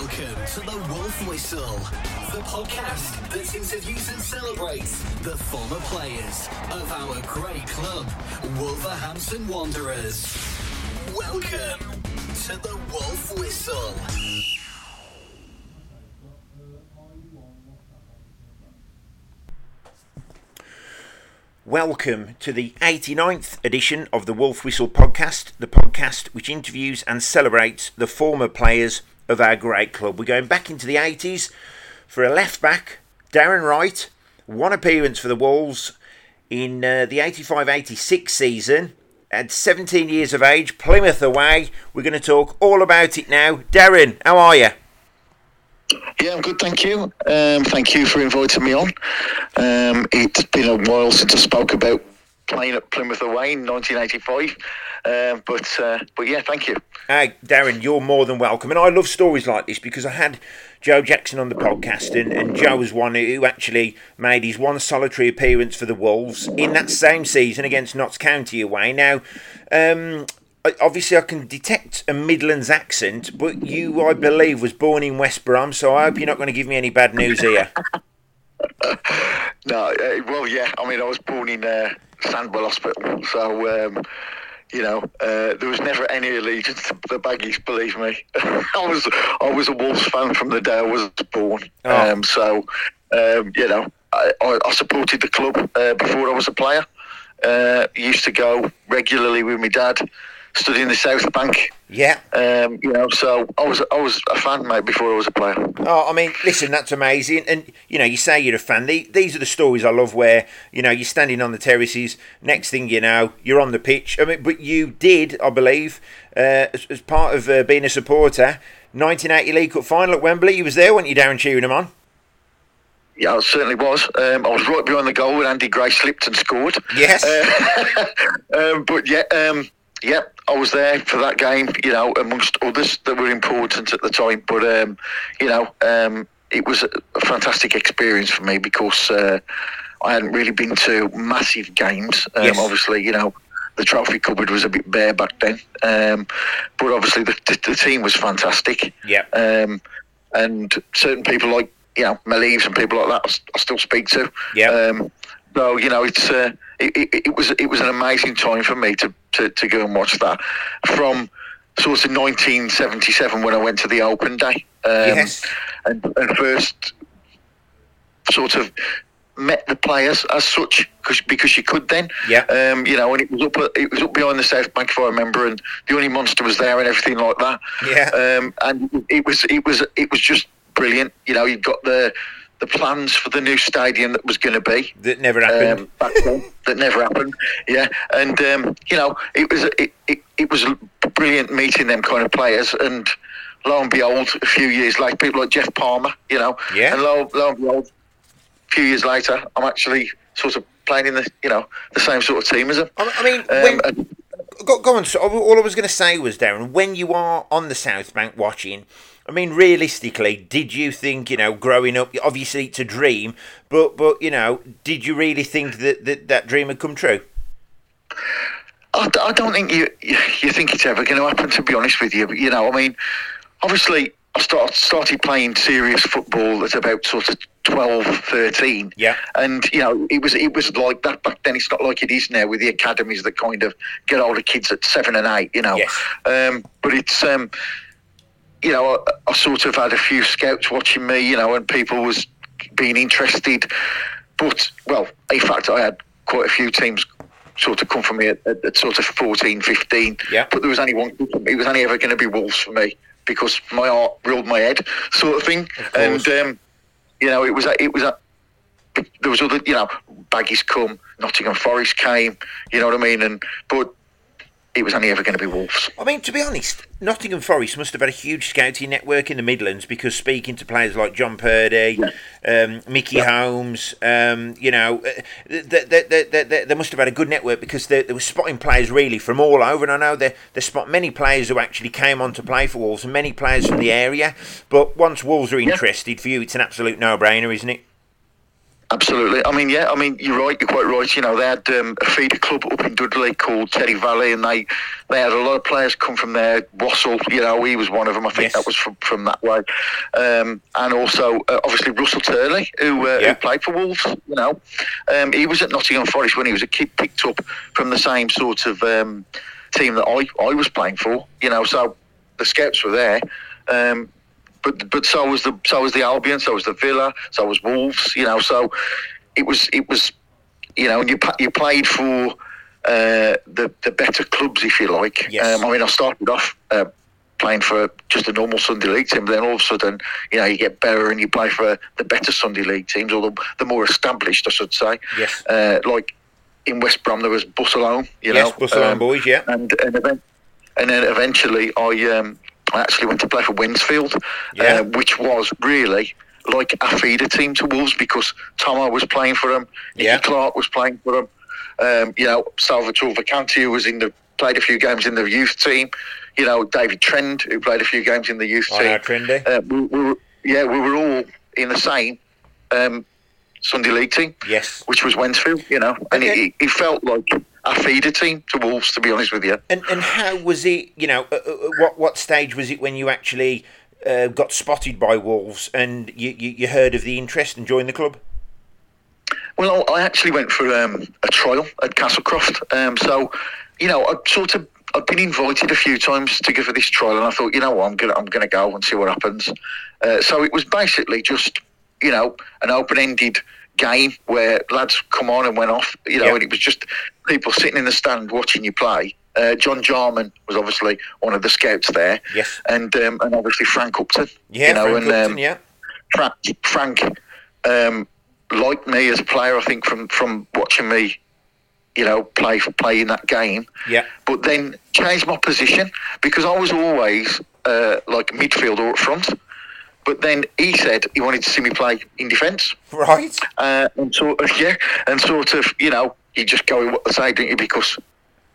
Welcome to the Wolf Whistle, the podcast that interviews and celebrates the former players of our great club, Wolverhampton Wanderers. Welcome to the Wolf Whistle. Welcome to the 89th edition of the Wolf Whistle podcast, the podcast which interviews and celebrates the former players of our great club. We're going back into the 80s for a left back, Darren Wright, one appearance for the Wolves in uh, the 85 86 season. At 17 years of age, Plymouth away. We're going to talk all about it now. Darren, how are you? Yeah, I'm good, thank you. Um, thank you for inviting me on. Um, it's been a while since I spoke about playing at Plymouth away in 1985. Um, but uh, but yeah, thank you. Hey, Darren, you're more than welcome. And I love stories like this because I had Joe Jackson on the podcast, and, and Joe was one who actually made his one solitary appearance for the Wolves in that same season against Notts County away. Now, um, obviously I can detect a Midlands accent, but you, I believe, was born in West Brom, so I hope you're not going to give me any bad news here. no, uh, well, yeah. I mean, I was born in uh, Sandwell Hospital, so um, you know uh, there was never any allegiance to the Baggies. Believe me, I was I was a Wolves fan from the day I was born. Oh. Um, so um, you know, I, I, supported the club uh, before I was a player. Uh, used to go regularly with my dad studying the South Bank. Yeah. Um, you know, so I was I was a fan, mate, before I was a player. Oh, I mean, listen, that's amazing. And you know, you say you're a fan. These are the stories I love, where you know you're standing on the terraces. Next thing you know, you're on the pitch. I mean, but you did, I believe, uh, as, as, part of uh, being a supporter, 1980 League Cup final at Wembley. You was there, weren't you, Darren, cheering them on? Yeah, I certainly was. Um, I was right behind the goal when Andy Gray slipped and scored. Yes. Uh, um, but yeah, yeah, I was there for that game, you know, amongst others that were important at the time. But, um, you know, um, it was a fantastic experience for me because uh, I hadn't really been to massive games. Um, yes. Obviously, you know, the trophy cupboard was a bit bare back then. Um, but obviously, the, the, the, team was fantastic. Yeah. Um, and certain people like, you know, Mel Eves and people like that I, I still speak to. Yeah. Um, so, you know, it's. Uh, it, it, it, was it was an amazing time for me to, to, to go and watch that from sort of 1977 when I went to the Open Day. Um, yes. And, and first sort of met the players as such because because you could then. Yeah. Um, you know, and it was up it was up behind the South Bank if I remember, and the only monster was there and everything like that. Yeah. Um, and it was it was it was just brilliant. You know, you've got the the plans for the new stadium that was going to be that never happened. Um, then, that never happened. Yeah, and um, you know, it was it, it, it was brilliant meeting them kind of players, and lo and behold, a few years later, people like Geoff Palmer, you know, yeah, and lo, lo and behold, a few years later, I'm actually sort of playing in the you know the same sort of team as them. I mean, um, when, go, go on. So all I was going to say was, Darren, when you are on the South Bank watching I mean, realistically, did you think, you know, growing up, obviously it's a dream, but, but you know, did you really think that that, that dream had come true? I, I don't think you you think it's ever going to happen, to be honest with you. But, you know, I mean, obviously, I start, started playing serious football at about sort of 12, 13. Yeah. And, you know, it was it was like that back then. It's not like it is now with the academies that kind of get older kids at seven and eight, you know. Yes. Um, but it's... Um, you know, I, I, sort of had a few scouts watching me, you know, and people was being interested. But, well, in fact, I had quite a few teams sort of come for me at, at, at sort of 14, 15. Yeah. But there was only one, it was only ever going to be Wolves for me because my heart ruled my head, sort of thing. Of and, um, you know, it was, it was, there was other, you know, Baggies come, Nottingham Forest came, you know what I mean? And, but it was only ever going to be Wolves. I mean, to be honest, Nottingham Forest must have had a huge scouting network in the Midlands because speaking to players like John Purdy, yeah. um, Mickey yeah. Holmes, um, you know, they, they, they, they, must have had a good network because they, they were spotting players really from all over. And I know they, they spot many players who actually came on to play for Wolves and many players from the area. But once Wolves are interested yeah. for you, it's an absolute no brainer, isn't it? Absolutely. I mean, yeah. I mean, you're right. You're quite right. You know, they had um, a feeder club up in Dudley called Teddy Valley, and they they had a lot of players come from there. Russell, you know, he was one of them. I think Yes. that was from, from that way. Um, and also, uh, obviously, Russell Turley, who, uh, Yeah. who played for Wolves. You know, um, he was at Nottingham Forest when he was a kid, picked up from the same sort of um, team that I I was playing for. You know, so the scouts were there. Um, but but so was the so was the Albion, so was the Villa, so was Wolves. You know, so it was it was you know, you you played for uh, the the better clubs, if you like. Yes. Um, I mean, I started off. Uh, Playing for just a normal Sunday league team, but then all of a sudden, you know, you get better and you play for the better Sunday league teams, or the, the more established, I should say. Yes. Uh, like in West Brom, there was Bussalone, you yes, know, Busselon um, boys, yeah. and and, event, and then eventually I um, I actually went to play for Wednesfield, Yeah. uh, which was really like a feeder team to Wolves because Tomo was playing for them, Nicky Yeah. Clark was playing for them, um, you know Salvatore Vacanti who was in the played a few games in the youth team, you know David Trend who played a few games in the youth I team. Trendy. Uh, we, we were, yeah, we were all in the same um, Sunday league team Yes. which was Wednesfield, you know, and Okay. it, it felt like a feeder team to Wolves, to be honest with you. And and how was it? You know, uh, uh, what what stage was it when you actually uh, got spotted by Wolves and you, you, you heard of the interest and joined the club? Well, I actually went for um, a trial at Castlecroft. Um, so, you know, I sort of I've been invited a few times to go for this trial, and I thought, you know what, I'm gonna I'm gonna go and see what happens. Uh, so it was basically just, you know, an open-ended game where lads come on and went off, you know, Yeah. and it was just people sitting in the stand watching you play. Uh, John Jarman was obviously one of the scouts there, Yes. and um, and obviously Frank Upton, Yeah, you know, Frank and Upton, um, yeah. Frank, Frank um, liked me as a player. I think from from watching me, you know, play play in that game. Yeah. But then changed my position because I was always uh, like midfield or up front. But then he said he wanted to see me play in defence, Right. uh, and sort of yeah, and sort of you know, you just go with what they say, don't you? Because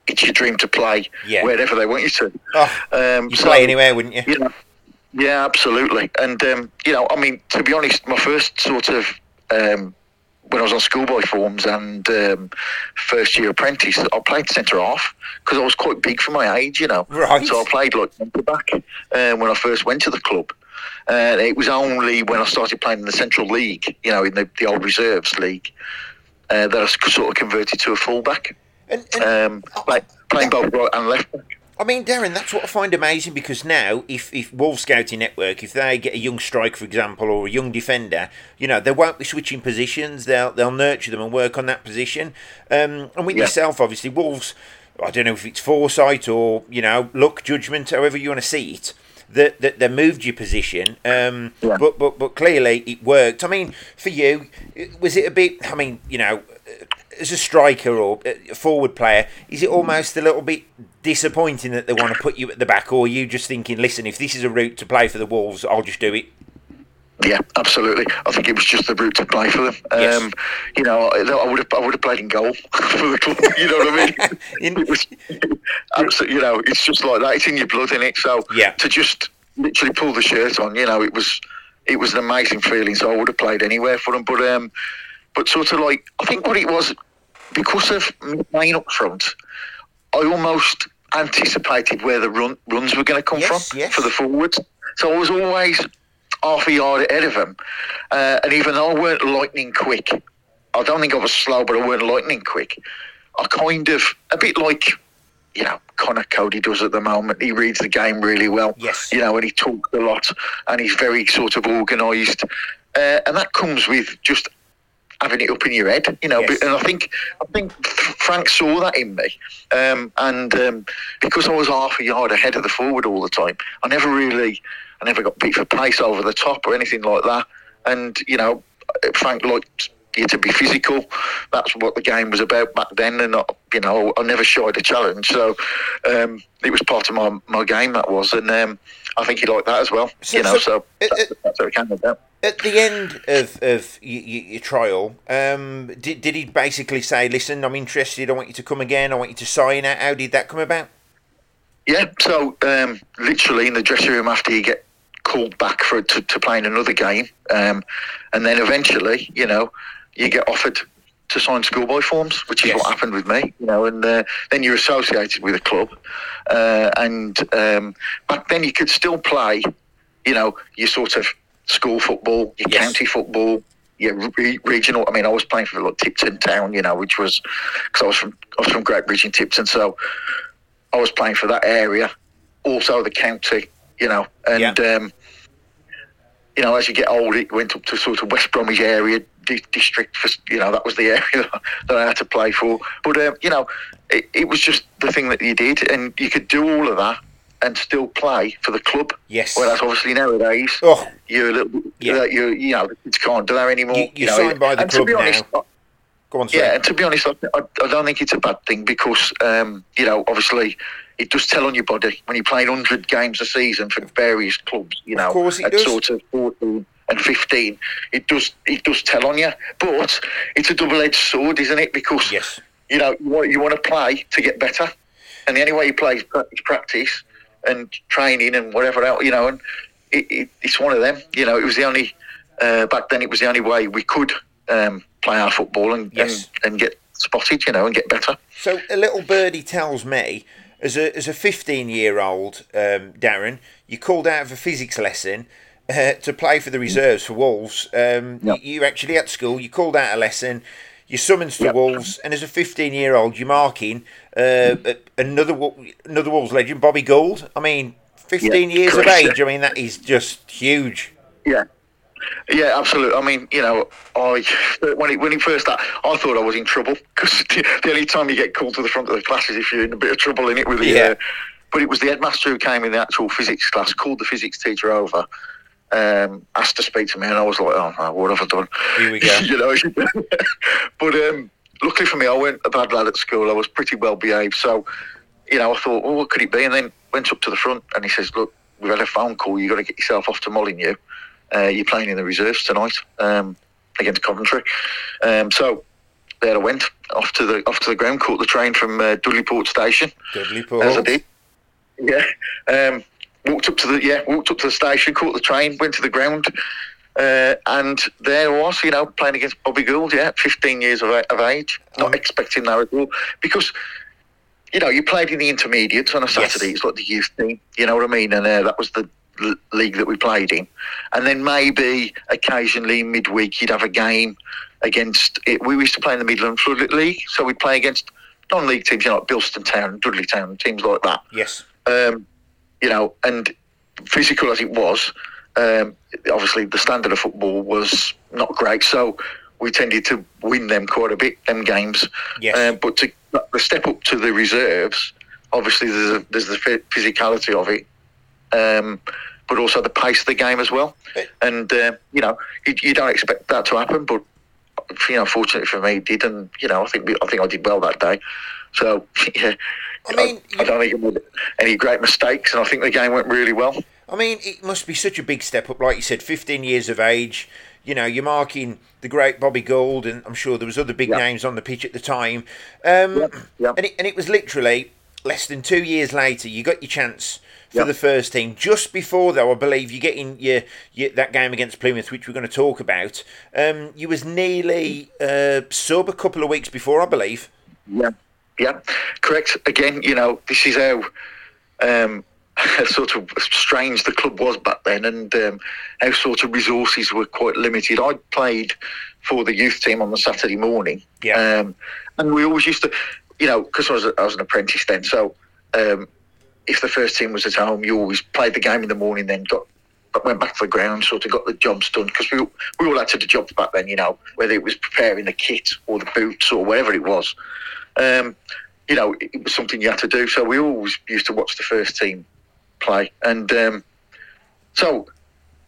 it's your dream to play Yeah. wherever they want you to. Oh, Um, you so- play anywhere, wouldn't you? you know, yeah, absolutely. And um, you know, I mean, to be honest, my first sort of um, when I was on schoolboy forms and um, first year apprentice, I played centre half because I was quite big for my age, you know. Right. So I played like centre back uh, when I first went to the club. And it was only when I started playing in the Central League, you know, in the, the old reserves league, uh, that I sort of converted to a fullback, And, and um, play, playing both right and left back. I mean, Darren, that's what I find amazing because now, if, if Wolf Scouting Network, if they get a young striker, for example, or a young defender, you know, they won't be switching positions. They'll they'll nurture them and work on that position. Um, and with Yeah. yourself, obviously, Wolves. I don't know if it's foresight or you know luck, judgment, however you want to see it. That that they moved your position, um, Yeah. but but but clearly it worked. I mean, for you, was it a bit? I mean, you know, as a striker or a forward player, is it almost a little bit disappointing that they want to put you at the back, or are you just thinking, listen, if this is a route to play for the Wolves, I'll just do it? Yeah, absolutely. I think it was just the route to play for them. Yes. Um, you know, I would have I would have played in goal for the club. You know what I mean? It was absolutely. You know, it's just like that. It's in your blood, in it. So Yeah. to just literally pull the shirt on, you know, it was it was an amazing feeling. So I would have played anywhere for them. But um, but sort of like I think what it was because of me playing up front, I almost anticipated where the run, runs were going to come Yes, from yes. for the forwards. So I was always half a yard ahead of them. Uh, and even though I weren't lightning quick, I don't think I was slow, but I weren't lightning quick. I kind of, a bit like, you know, Conor Coady does at the moment. He reads the game really well. Yes. You know, and he talks a lot and he's very sort of organised. Uh, and that comes with just having it up in your head, you know. Yes. And I think I think Frank saw that in me, um, and um, because I was half a yard ahead of the forward all the time, I never really, I never got beat for pace over the top or anything like that. And you know, Frank liked you to be physical. That's what the game was about back then, and I, you know, I never shied a challenge. So um, it was part of my, my game that was, and um, I think he liked that as well. So- you know, so- so, uh, that's, that's what it came about. At the end of, of your, your trial, um, did, did he basically say, listen, I'm interested, I want you to come again, I want you to sign? How, how did that come about? Yeah, so um, literally in the dressing room after you get called back for to, to play in another game, um, and then eventually, you know, you get offered to sign schoolboy forms, which is Yes. what happened with me. You know, and uh, then you're associated with a club, uh, and um, back then you could still play. You know, your sort of school football, your Yes. county football, your re- regional. I mean, I was playing for like Tipton Town, you know, which was because I was from I was from Great Bridge in Tipton, so I was playing for that area. Also, the county, you know, and um, you know, as you get older, it went up to sort of West Bromwich area di- district. For, you know, that was the area that I had to play for. But um, you know, it, it was just the thing that you did, and you could do all of that and still play for the club. Yes. Whereas obviously nowadays, Oh, you're a little, Yeah. yeah. you you know, kids can't do that anymore. You- you're know, signed by the and to club be honest, now. go on, yeah, and to be honest, I, I, I don't think it's a bad thing because, um, you know, obviously it does tell on your body when you're playing 100 games a season for various clubs, you know, course it at does. sort of 14 and 15. It does it does tell on you. But it's a double edged sword, isn't it? Because, Yes. you know, you want, you want to play to get better. And the only way you play is is practice and training and whatever else, you know, and it, it, it's one of them. You know, it was the only, uh, back then it was the only way we could um, play our football and, Yes. and, and get spotted, you know, and get better. So a little birdie tells me, as a as a fifteen year old um, Darren, you called out of a physics lesson uh, to play for the reserves for Wolves. Um, Yep. you, actually at school, you called out a lesson. You summons to Yep. Wolves, and as a 15-year-old, you're marking uh, another another Wolves legend, Bobby Gould. I mean, 15 Yeah, years of age. I mean, that is just huge. Yeah. Yeah, absolutely. I mean, you know, I when he when he first started, I thought I was in trouble because the, the only time you get called to the front of the class is if you're in a bit of trouble in it with the. Yeah. Uh, but it was the headmaster who came in the actual physics class, called the physics teacher over, um, asked to speak to me, and I was like, "Oh, no, what have I done?" Here we go. you know. but um, luckily for me, I weren't a bad lad at school. I was pretty well behaved, so you know, I thought, well, what could it be? And then went up to the front, and he says, "Look, we've had a phone call. You've got to get yourself off to Molineux. Uh, you're playing in the reserves tonight um, against Coventry." Um, so there I went off to the off to the ground, caught the train from uh, Dudley Port Station, Dudley as I did. Yeah, um, walked up to the yeah walked up to the station, caught the train, went to the ground. Uh, and there I was, you know, playing against Bobby Gould, yeah, 15 years of, of age, not Um, expecting that at all. Because you know, you played in the intermediates on a Yes. Saturday. It's like the youth team. You know what I mean? And uh, that was the league that we played in. And then maybe occasionally midweek you'd have a game against. It. We used to play in the Midland Floodlit League, so we'd play against non-league teams, you know, like Bilston Town, Dudley Town, teams like that. Yes. Um, you know, and physical as it was, um, obviously the standard of football was not great. So we tended to win them quite a bit, them games. Yes. Um, but to the step up to the reserves, obviously there's a, there's the physicality of it, um, but also the pace of the game as well. And uh, you know, you, you don't expect that to happen, but you know, fortunately for me, it did, and you know, I think we, I think I did well that day. So yeah, I mean, I, don't think I made any great mistakes, and I think the game went really well. I mean, it must be such a big step up, like you said, 15 years of age. You know, you're marking the great Bobby Gould, and I'm sure there was other big Yeah. names on the pitch at the time. Um, Yeah, yeah. And, it, and it was literally less than two years later, you got your chance for Yeah. the first team. Just before, though, I believe you get in your, your that game against Plymouth, which we're going to talk about. Um, you was nearly uh, sub a couple of weeks before, I believe. Yeah, yeah, correct. Again, you know, this is how um, sort of strange the club was back then, and um, how sort of resources were quite limited. I played for the youth team on the Saturday morning, Yeah. um, and we always used to, you know, because I was I was an apprentice then, so. Um, if the first team was at home, you always played the game in the morning, then got went back to the ground, sort of got the jobs done because we we all had to do jobs back then, you know, whether it was preparing the kit or the boots or whatever it was. Um, you know, it was something you had to do. So we always used to watch the first team play, and um, so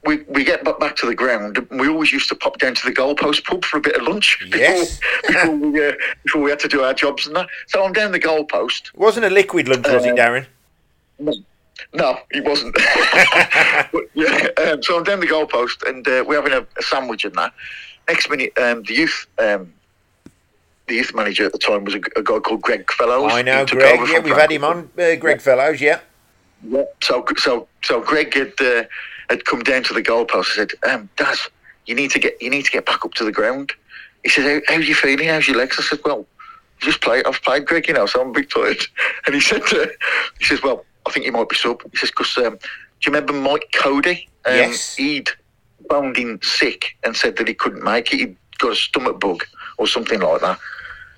we we get back to the ground. and We always used to pop down to the goalpost pub for a bit of lunch before Yes. before, we, uh, before we had to do our jobs and that. So I'm down the goalpost. It wasn't a liquid lunch, was it, Uh, Darren? No, he wasn't. but, yeah, um, so I'm down the goalpost and uh, we're having a, a sandwich and that. Next minute, um, the youth um, the youth manager at the time was a, a guy called Greg Fellows. I know, Greg. Yeah, we've had him on, uh, Greg Fellows, yeah. Yeah. So so so Greg had uh, had come down to the goalpost and said, um, "Daz, you need to get you need to get back up to the ground." he says, How, how's you feeling? How's your legs? I said, Well, just play. I've played Greg, you know, so I'm a bit tired. And he said, uh, He says, Well, I think you might be sub. He says, Because um, do you remember Mike Cody? Um, Yes. He'd phoned in sick and said that he couldn't make it. He'd got a stomach bug or something like that.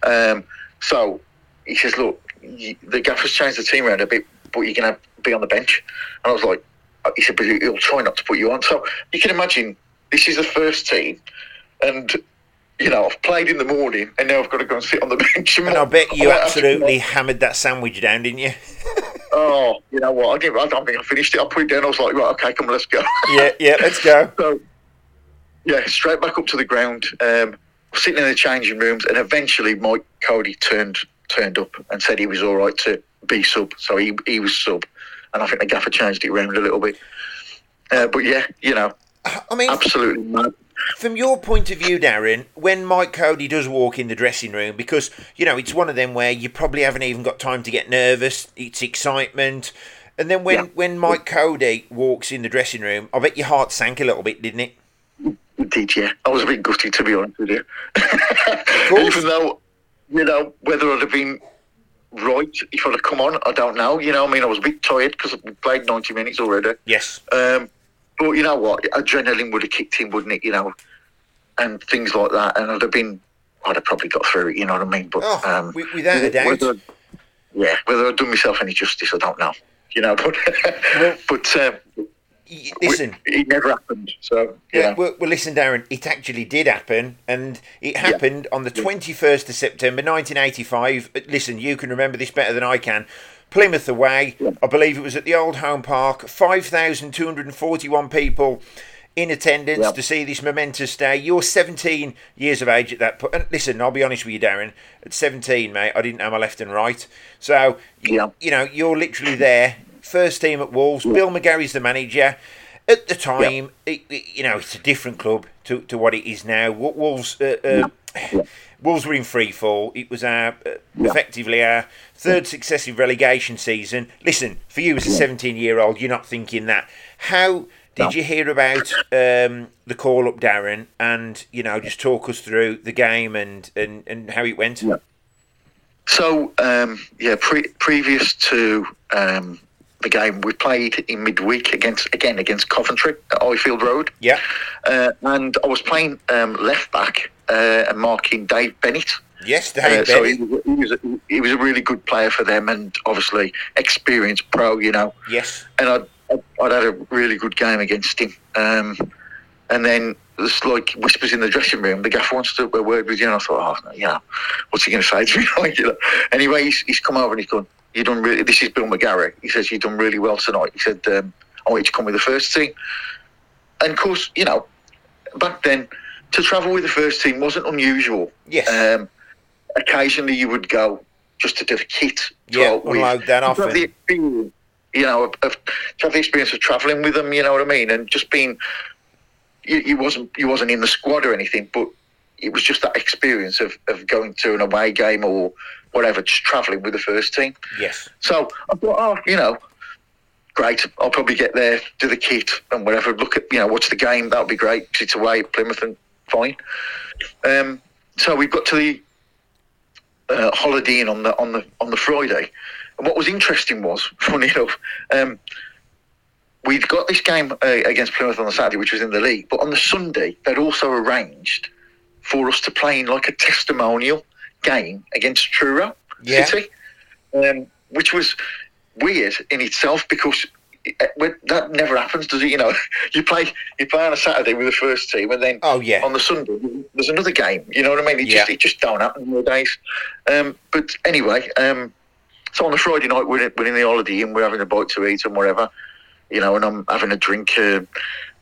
Um, so he says, Look, you, the gaffer's changed the team around a bit, but you're going to be on the bench. And I was like, uh, He said, But he'll try not to put you on. So you can imagine this is the first team. And, you know, I've played in the morning and now I've got to go and sit on the bench. And I bet you absolutely hammered that sandwich down, didn't you? Oh, you know what? I, didn't, I don't think I finished it. I put it down. I was like, right, okay, come on, let's go. yeah, yeah, let's go. So, yeah, straight back up to the ground. Um, sitting in the changing rooms, and eventually Mike Cody turned turned up and said he was all right to be sub. So he he was sub, and I think the gaffer changed it around a little bit. Uh, but yeah, you know, I mean, absolutely mad. From your point of view, Darren, when Mike Cody does walk in the dressing room, because, you know, it's one of them where you probably haven't even got time to get nervous, it's excitement. And then when, Yeah. when Mike Cody walks in the dressing room, I bet your heart sank a little bit, didn't it? He did, yeah. I was a bit gutted to be honest with you. Even though, you know, whether I'd have been right if I'd have come on, I don't know. You know, I mean, I was a bit tired because I played ninety minutes already. Yes. Um, but you know what? Adrenaline would have kicked in, wouldn't it? You know, and things like that. And I'd have been, I'd have probably got through it. You know what I mean? But Oh, um, without a doubt. Whether, yeah, whether I'd done myself any justice, I don't know. You know, but Well- but um, Y- Listen, it never happened. So Yeah, yeah, well, well, listen, Darren, it actually did happen, and it happened on the 21st of September 1985. Uh, Listen, you can remember this better than I can. Plymouth away, I believe it was at the Old Home Park, 5,241 people in attendance Yeah. to see this momentous day. You're 17 years of age at that point. And listen, I'll be honest with you, Darren. At 17, mate, I didn't know my left and right. So, y- Yeah. you know, you're literally there. First team at Wolves. Bill McGarry's the manager. At the time, it, it- you know, it's a different club to, to what it is now. Wolves, uh, uh, Wolves were in free fall. It was our uh, effectively our third successive relegation season. Listen, for you as a 17 year old, you're not thinking that. How did No. you hear about um, the call up, Darren? And you know, just talk us through the game and and, and how it went. Yeah. So um, yeah, pre- previous to um, the game, we played in midweek against again against Coventry at Highfield Road, Yeah. uh, and I was playing um, left back uh, and marking Dave Bennett. Yes, Uh, Dave so he, was- he was a, he was a really good player for them, and obviously experienced pro, you know. Yes. And I'd, I'd, I'd had a really good game against him. Um, and then there's like whispers in the dressing room. The gaffer wants to have a word with you, and I thought, oh, you know, what's he going to say to me? like, you know. Anyway, he's, he's come over and he's gone. You done really. This is Bill McGarry. He says you've done really well tonight. He said um, I want you to come with the first team. And of course, you know, back then to travel with the first team wasn't unusual. Yes. Um, occasionally you would go just to do the kit. Yeah, unload that off the experience, you know, of, of, to have the experience of travelling with them. You know what I mean? And just being, you, you wasn't you wasn't in the squad or anything, but it was just that experience of, of going to an away game or whatever, just travelling with the first team. Yes. So I thought, oh, you know, great. I'll probably get there, do the kit and whatever. Look at, you know, watch the game. That'll be great. 'cause It's away at Plymouth and fine. Um, so we got to the uh, Holiday Inn on the on the on the Friday, and what was interesting was, funny enough, um, we'd got this game uh, against Plymouth on the Saturday, which was in the league, but on the Sunday they'd also arranged for us to play in like a testimonial game against Truro Yeah. City, um, which was weird in itself because. It- that never happens, does it? You know, you play you play on a Saturday with the first team, and then Oh yeah. on the Sunday there's another game. You know what I mean? It just Yeah. it just don't happen nowadays. Um, but anyway, um, so on the Friday night we're in, we're in the holiday and we're having a bite to eat and whatever, you know, and I'm having a drink. Uh,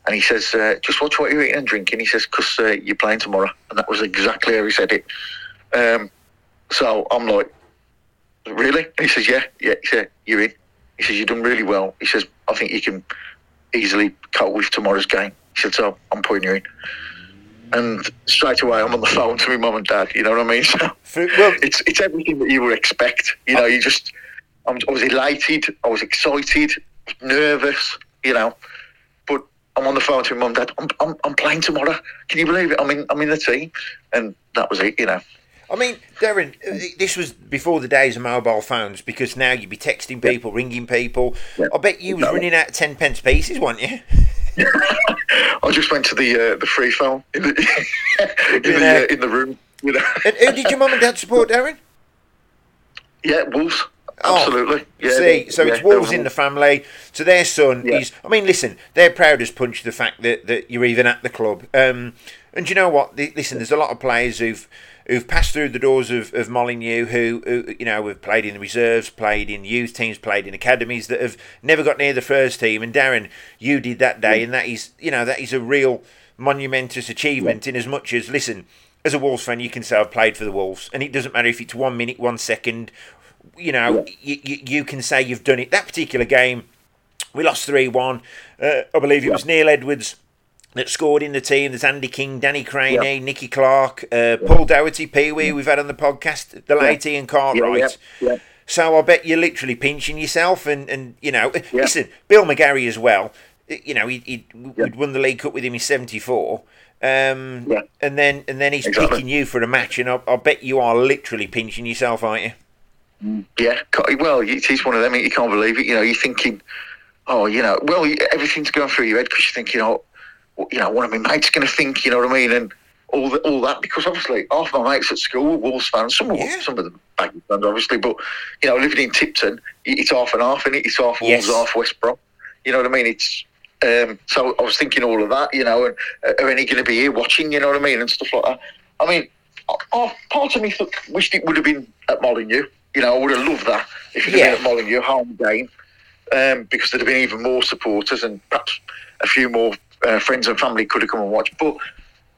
and he says, uh, "Just watch what you're eating and drinking." He says, "Cause uh, you're playing tomorrow," and that was exactly how he said it. Um, so I'm like, "Really?" And he says, "Yeah, yeah." He said, "You're in." He says, "You've done really well." He says, "I think you can easily cut with tomorrow's game." He said, "So oh, I'm putting you in." And straight away, I'm on the phone to my mum and dad. You know what I mean? So well, it's it's everything that you would expect. You know, you just I'm, I was elated, I was excited, nervous. You know, but I'm on the phone to my mum, dad. I'm, I'm, I'm playing tomorrow. Can you believe it? I'm in, I'm in the team, and that was it. You know. I mean, Darren, uh, this was before the days of mobile phones because now you'd be texting people, ringing people. Yeah. I bet you was No. running out of ten pence pieces, weren't you? I just went to the uh, the free phone in the in, the, uh, in the room. You know. And who did your mum and dad support, Darren? Yeah, Wolves. Oh, Absolutely. yeah, See, so it's Wolves in the family. So their son Yeah. is. I mean, listen, they're proud as punch the fact that, that you're even at the club. Um, and you know what? The- Listen, there's a lot of players who've who've passed through the doors of, of Molineux who, who you know have played in the reserves, played in youth teams, played in academies that have never got near the first team. And Darren, you did that day, and that is you know that is a real monumentous achievement. In as much as listen, as a Wolves fan, you can say I've played for the Wolves, and it doesn't matter if it's one minute, one second. You know, you, you, you can say you've done it. That particular game, we lost 3 1. Uh, I believe it was Neil Edwards that scored in the team. There's Andy King, Danny Crainie, Yeah. Nicky Clark, uh, Paul Dougherty, Pee Wee, we've had on the podcast, the late Ian Cartwright. Yeah, yeah. So I bet you're literally pinching yourself, and, and you know, listen, Bill McGarry as well. You know, he, he we'd won the League Cup with him in '74, um, and then and then he's Exactly. picking you for a match, and I, I bet you are literally pinching yourself, aren't you? Yeah, well, he's one of them. You can't believe it. You know, you're thinking, oh, you know, well, everything's going through your head because you're thinking, oh, you know, one of my mates going to think, you know what I mean, and all the, all that. Because obviously, half my mates at school were Wolves fans. Some of Yeah. some of them Baggy fans, obviously, but you know, living in Tipton, it's half and half, and it's half Wolves, Yes. half West Brom. You know what I mean? It's um, so I was thinking all of that, you know, and uh, are any going to be here watching? You know what I mean, and stuff like that. I mean, oh, part of me thought, wished it would have been at Molineux. You know, I would have loved that if it had Yeah. been at Molineux, home game, um, because there'd have been even more supporters and perhaps a few more uh, friends and family could have come and watched. But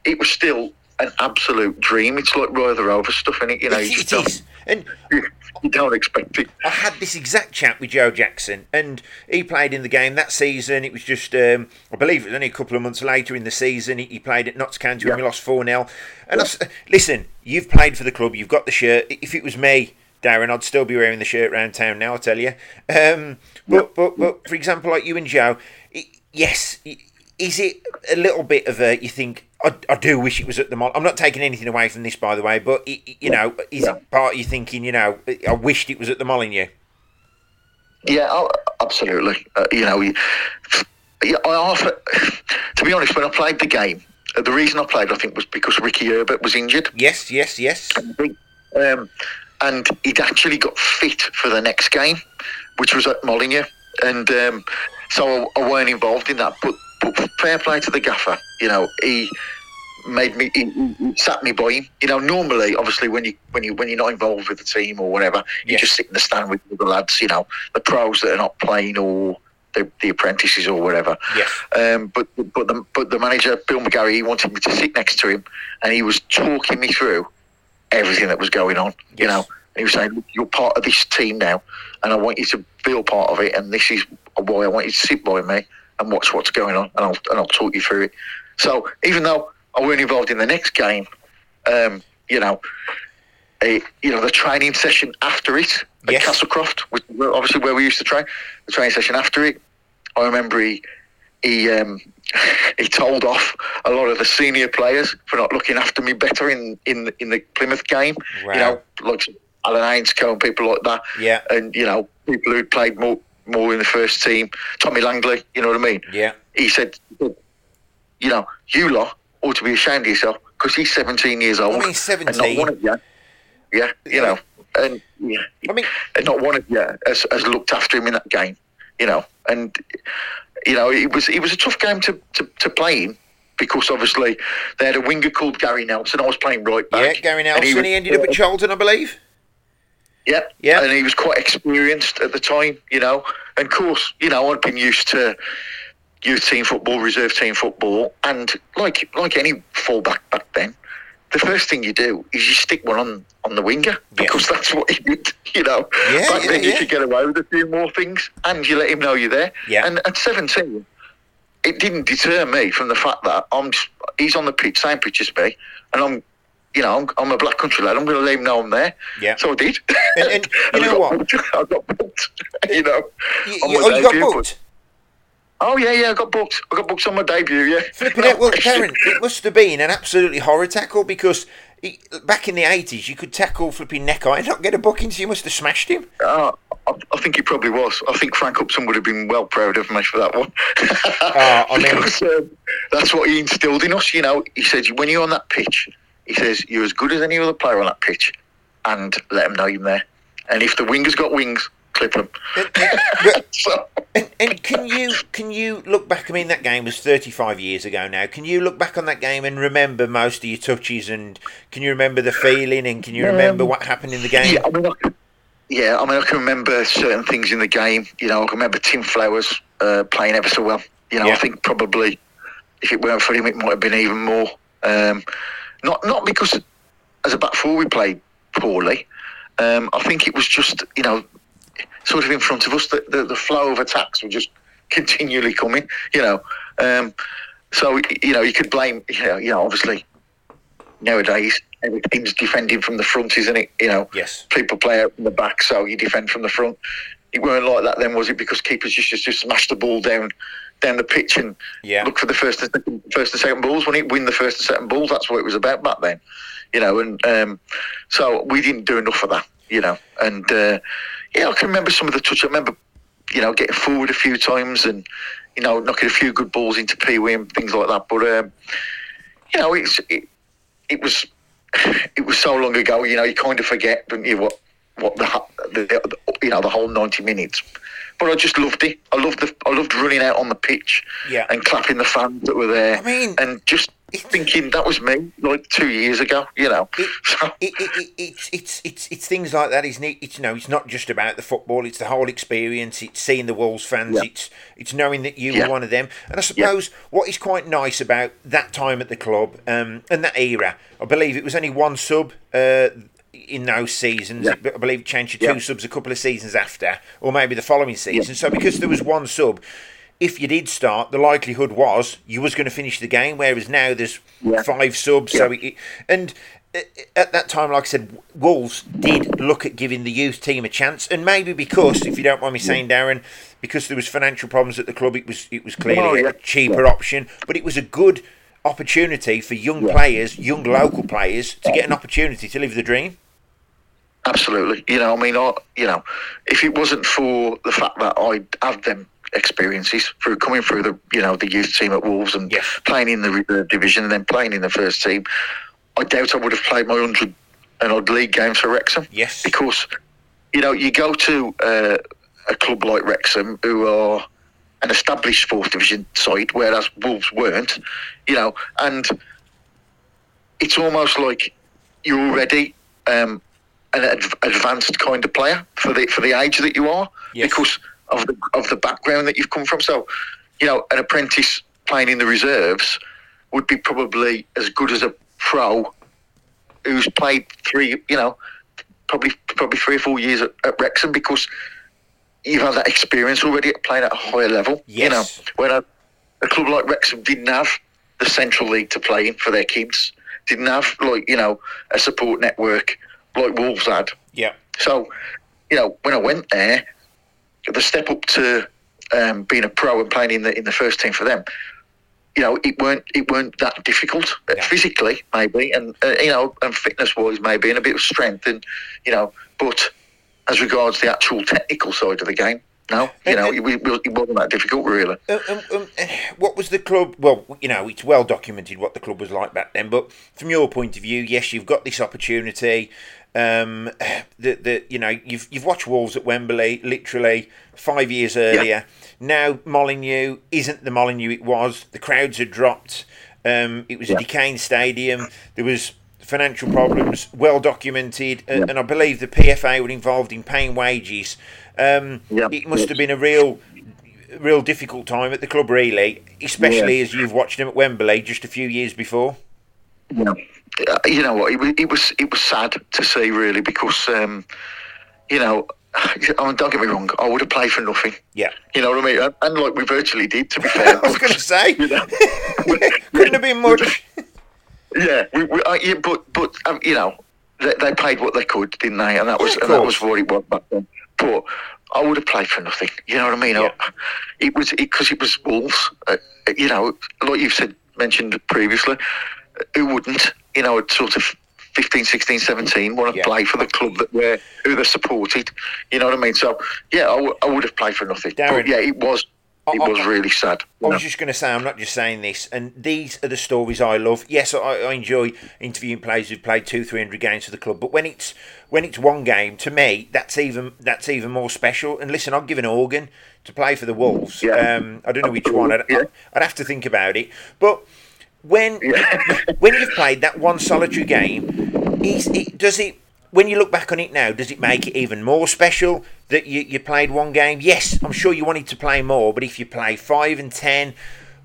it was still an absolute dream. It's like the Rover stuff, and it, you know, It- you just it don't, is. And you, don't expect it. I had this exact chat with Joe Jackson, and he played in the game that season. It was just, um, I believe, it was only a couple of months later in the season. He, he played at Notts County when we lost 4 0. And I s listen, you've played for the club, you've got the shirt. If it was me, Darren, I'd still be wearing the shirt around town now, I tell you. Um, but, but, but, for example, like you and Joe, i yes, i- is it a little bit of a, you think, I, I do wish it was at the mall. I'm not taking anything away from this, by the way, but, i- i- you know, is Yeah. it part of you thinking, you know, I wished it was at the Molineux? Yeah, oh, absolutely. Uh, you know, yeah, I often, to be honest, when I played the game, uh, the reason I played, I think, was because Ricky Herbert was injured. Yes, yes, yes. Um, and he'd actually got fit for the next game, which was at Molineux. And um, so I, I weren't involved in that. But, but fair play to the gaffer. You know, he made me, he, sat me by him. You know, normally, obviously, when you when you when you're not involved with the team or whatever, you Yes. just sit in the stand with the lads. You know, the pros that are not playing or the, the apprentices or whatever. Yes. Um, but but the but the manager Bill McGarry he wanted me to sit next to him, and he was talking me through everything that was going on. You know, and he was saying, "Look, "You're part of this team now, and I want you to feel part of it. And this is why I want you to sit by me and watch what's going on, and I'll and I'll talk you through it." So even though I weren't involved in the next game, um, you know. eh, you know the training session after it at Yes. Castlecroft, which obviously where we used to train. The training session after it, I remember he he um, he told off a lot of the senior players for not looking after me better in in in the Plymouth game. Wow. You know, like Alan Ainscow and people like that. Yeah. And you know, people who'd played more more in the first team. Tommy Langley, you know what I mean? Yeah. He said, you know, you lot ought to be ashamed of yourself because he's 17 years old. I mean, And 17. not one of you. Yeah, you know, and yeah, I mean, and not one of you has, has looked after him in that game, you know. And you know, it was it was a tough game to, to, to play in because obviously they had a winger called Gary Nelson. I was playing right back. yeah. Gary and Nelson. was- He ended up at Charlton, I believe. Yeah, Yeah. and he was quite experienced at the time, you know. And of course, you know, I'd been used to youth team football, reserve team football, and like like any fullback back then, the first thing you do is you stick one on on the winger because that's what you did, you know. Yeah, back yeah, then you could get away with a few more things, and you let him know you're there. Yeah. And at 17, it didn't deter me from the fact that I'm just, he's on the pitch, same pitch as me, and I'm. You know, I'm, I'm a black country lad. I'm going to let him know I'm there. Yeah. So I did. And- and you know got what? I got booked. You know, You, you, oh, you got booked. Oh yeah, yeah. I got booked. I got booked on my debut. Yeah. Flipping it. Well, Darren, it must have been an absolutely horror tackle because he, back in the eighties, you could tackle flipping neck and not get a booking, so you must have smashed him. Uh, I, I think he probably was. I think Frank Upton would have been well proud of me for that one. Oh, I mean- because, um, that's what he instilled in us. You know, he said when you're on that pitch, he says you're as good as any other player on that pitch, and let them know you're there. And if the winger's got wings, clip them. So, And, and can you can you look back? I mean, that game was 35 years ago now. Can you look back on that game and remember most of your touches? And can you remember the feeling? And can you remember what happened in the game? yeah, I mean, I can, yeah, I mean, I can remember certain things in the game. You know, I can remember Tim Flowers uh, playing ever so well. You know, Yeah. I think probably if it weren't for him, it might have been even more. Um, not not because as a back four we played poorly. Um, I think it was just you know sort of in front of us. The, the, the flow of attacks were just continually coming. You know, um, so you know you could blame. You know, you know obviously nowadays every team's defending from the front, isn't it? You know, Yes. people play out from the back, so you defend from the front. It weren't like that then, was it? Because keepers used to just smash the ball down down the pitch and Yeah. look for the first and second, first and second balls. When it win the first and second balls, that's what it was about back then. You know, and um, so we didn't do enough of that. You know, and uh, yeah, I can remember some of the touch. I remember, you know, getting forward a few times and you know knocking a few good balls into Pee Wee and things like that. But um, you know, it's it, it was it was so long ago. You know, you kind of forget, don't you, what what the, the, the you know the whole ninety minutes. But I just loved it. I loved the I loved running out on the pitch Yeah. and clapping the fans that were there. I mean- and just thinking that was me like two years ago. You know, so, It, it, it, it's it's it's it's things like that, isn't it? It's you know, it's not just about the football; it's the whole experience. It's seeing the Wolves fans. Yeah. It's it's knowing that you Yeah. were one of them. And I suppose what is quite nice about that time at the club um, and that era, I believe it was only one sub. Uh, in those seasons, Yeah. I believe it changed to two Yeah. subs a couple of seasons after, or maybe the following season. So because there was one sub, if you did start, the likelihood was you was going to finish the game. Whereas now there's Yeah. five subs. So it, and uh, at that time, like I said, Wolves did look at giving the youth team a chance, and maybe because, if you don't mind me saying, Darren, because there was financial problems at the club, it was it was clearly Oh, yeah. a cheaper option, but it was a good opportunity for young players, young local players, to get an opportunity to live the dream. Absolutely. You know, I mean, I, you know, if it wasn't for the fact that I had them experiences through coming through the, you know, the youth team at Wolves and Yes. playing in the reserve division and then playing in the first team, I doubt I would have played my hundred and odd league games for Wrexham. Yes. Because, you know, you go to uh, a club like Wrexham who are an established fourth division side, whereas Wolves weren't, you know, and it's almost like you're already um, an adv- advanced kind of player for the for the age that you are Yes. because of the of the background that you've come from. So, you know, an apprentice playing in the reserves would be probably as good as a pro who's played three, you know, probably probably three or four years at, at Wrexham because you've had that experience already at playing at a higher level. You know, when a, a club like Wrexham didn't have the central league to play in for their kids, didn't have like you know a support network like Wolves had. Yeah. So, you know, when I went there, the step up to um, being a pro and playing in the in the first team for them, you know, it weren't it weren't that difficult Yeah. physically, maybe, and uh, you know, and fitness wise, maybe, and a bit of strength, and you know, but as regards the actual technical side of the game, no, you know, it, wasn't that difficult, really. Um, um, um, what was the club? Well, you know, it's well documented what the club was like back then. But from your point of view, yes, you've got this opportunity. Um, the the you know you've you've watched Wolves at Wembley literally five years earlier. Now Molineux isn't the Molineux it was. The crowds had dropped. Um, it was a decaying stadium. There was financial problems, well documented, and, Yeah. and I believe the PFA were involved in paying wages. Um, Yeah. It must have been a real real difficult time at the club, really, especially as you've watched them at Wembley just a few years before. You know, uh, you know what? It was, it was it was sad to see, really, because um, you know, I mean, don't get me wrong, I would have played for nothing. Yeah, You know what I mean? And, and like we virtually did, to be fair. I was going to say, You know, couldn't have been much. yeah, we, we, uh, yeah, but but um, you know, they, they paid what they could, didn't they? And that was Yeah, and that was what it was back then. But I would have played for nothing. You know what I mean? Yeah. I, it was because it, was Wolves. Uh, you know, like you've said mentioned previously, who wouldn't? You know, at sort of 15, 16, 17, want to Yeah. play for the club that we're, who they're supported. You know what I mean? So yeah, I, w- I would have played for nothing. Darren. But yeah, it was. It was really sad. I you know. was just going to say, I'm not just saying this, and these are the stories I love. Yes, I, I enjoy interviewing players who've played two, three hundred games for the club, but when it's when it's one game, to me, that's even that's even more special. And listen, I'd give an organ to play for the Wolves. Yeah. Um, I don't know which one. I'd, Yeah. I'd have to think about it, but when when you've played that one solitary game, is it, does it? When you look back on it now, does it make it even more special that you, you played one game? Yes, I'm sure you wanted to play more, but if you play five and ten,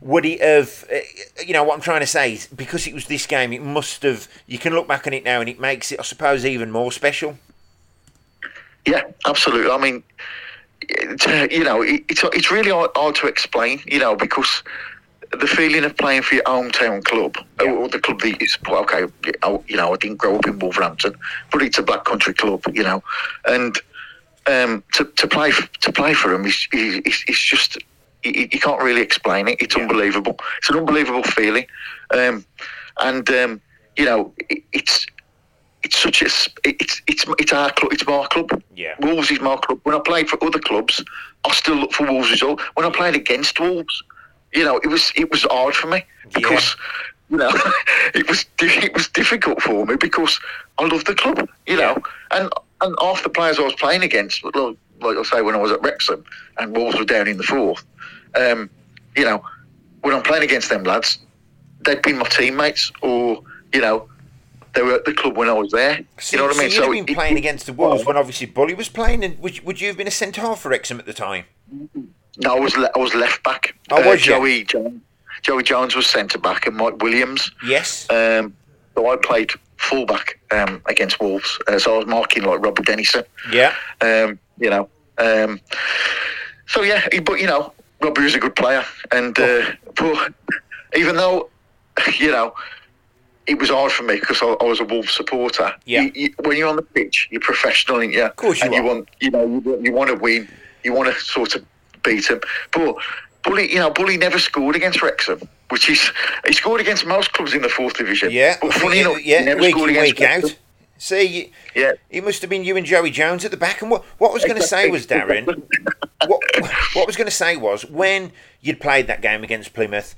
would it have? Uh, you know what I'm trying to say is because it was this game, it must have. You can look back on it now, and it makes it, I suppose, even more special. Yeah, absolutely. I mean, it, you know, it, it's it's really hard, hard to explain, you know, because the feeling of playing for your hometown club, Yeah. or the club that you support. Okay, I- you know, I didn't grow up in Wolverhampton, but it's a black country club, you know, and um, to to play to play for them is is, is just. You, you can't really explain it. It's Yeah. unbelievable. It's an unbelievable feeling, um, and um, you know it, it's it's such a it's it's it's our club. It's my club. Yeah. Wolves is my club. When I played for other clubs, I still look for Wolves result. When I played against Wolves, you know, it was it was hard for me because you know it was it was difficult for me because I love the club. You know, and and half the players I was playing against, like like I say, when I was at Wrexham and Wolves were down in the fourth, um, you know, when I'm playing against them lads, they'd been my teammates or you know. They were at the club when I was there. So, you know what I mean? So you'd have been it- playing it- against the Wolves when obviously Bully was playing, and would, would you have been a centre half for Wrexham at the time? No, I was le- I was left back. Oh, was you? Joey Jones, Joey Jones was centre back, and Mike Williams. Yes. Um, so I played full back um, against Wolves. Uh, so I was marking like Robert Dennison. yeah. Um, you know. Um, so yeah, he- but you know, Robbie was a good player, and uh, but even though you know. It was hard for me because I, I was a Wolves supporter. Yeah. You, you, when you're on the pitch, you're professional, aren't you? Of course you and are. you want, you know, you, you want to win. You want to sort of beat him. But Bully, you know, Bully never scored against Wrexham, which is he scored against most clubs in the fourth division. Yeah. but funny enough, he yeah. never Week scored in, against week out. See, Yeah. it must have been you and Joey Jones at the back. And what, what I was going to say was, Darren, what, what I was going to say was when you'd played that game against Plymouth,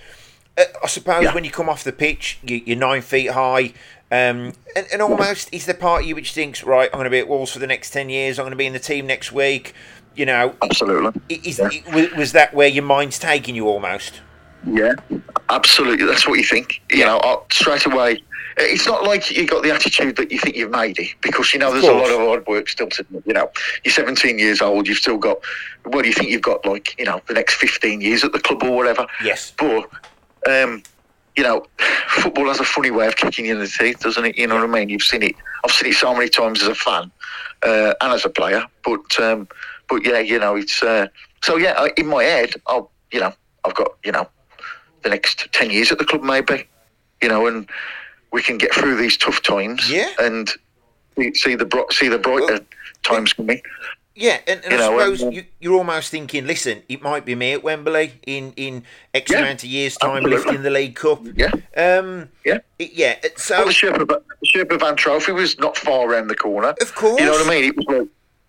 uh, I suppose Yeah. when you come off the pitch, you, you're nine feet high. Um, and, and almost is the part of you which thinks, right, I'm going to be at Wolves for the next 10 years, I'm going to be in the team next week. You know, Absolutely. is, Yeah. was- that where your mind's taking you almost? Yeah, absolutely. That's what you think. You Yeah. know, straight away. It's not like you got the attitude that you think you've made it because you know there's a lot of hard work still to. You know, you're 17 years old. You've still got. What do you think you've got? Like you know, the next 15 years at the club or whatever. Yes. But um, you know, football has a funny way of kicking you in the teeth, doesn't it? You know what I mean? You've seen it. I've seen it so many times as a fan uh, and as a player. But um, but yeah, you know, it's uh, so yeah. I- In my head, I'll you know, I've got you know, the next ten years at the club maybe, you know, and we can get through these tough times. Yeah. and see the bro- see the brighter Well, times coming. Yeah, and, and You I know, suppose um, you, you're almost thinking, listen, it might be me at Wembley in, in X Yeah, amount of years' time absolutely. lifting the League Cup. Yeah, Um, yeah. it- yeah. Well, So the Sherpa, the Sherpa Van Trophy was not far around the corner. Of course. You know what I mean? It was, like,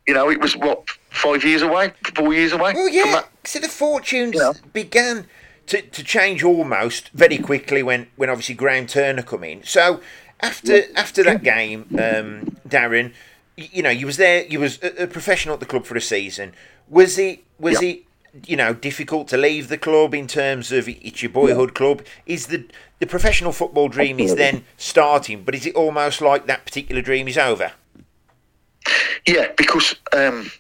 you know, it was what five years away, four years away. well, yeah. that. So the fortunes Yeah. began to, to change almost very quickly when, when obviously Graham Turner come in. So after after that game, um, Darren, y- you know, you was there. You was a, a professional at the club for a season. Was it was Yeah. it you know difficult to leave the club in terms of it's your boyhood club? Is the the professional football dream is then starting, but is it almost like that particular dream is over? Yeah, because um,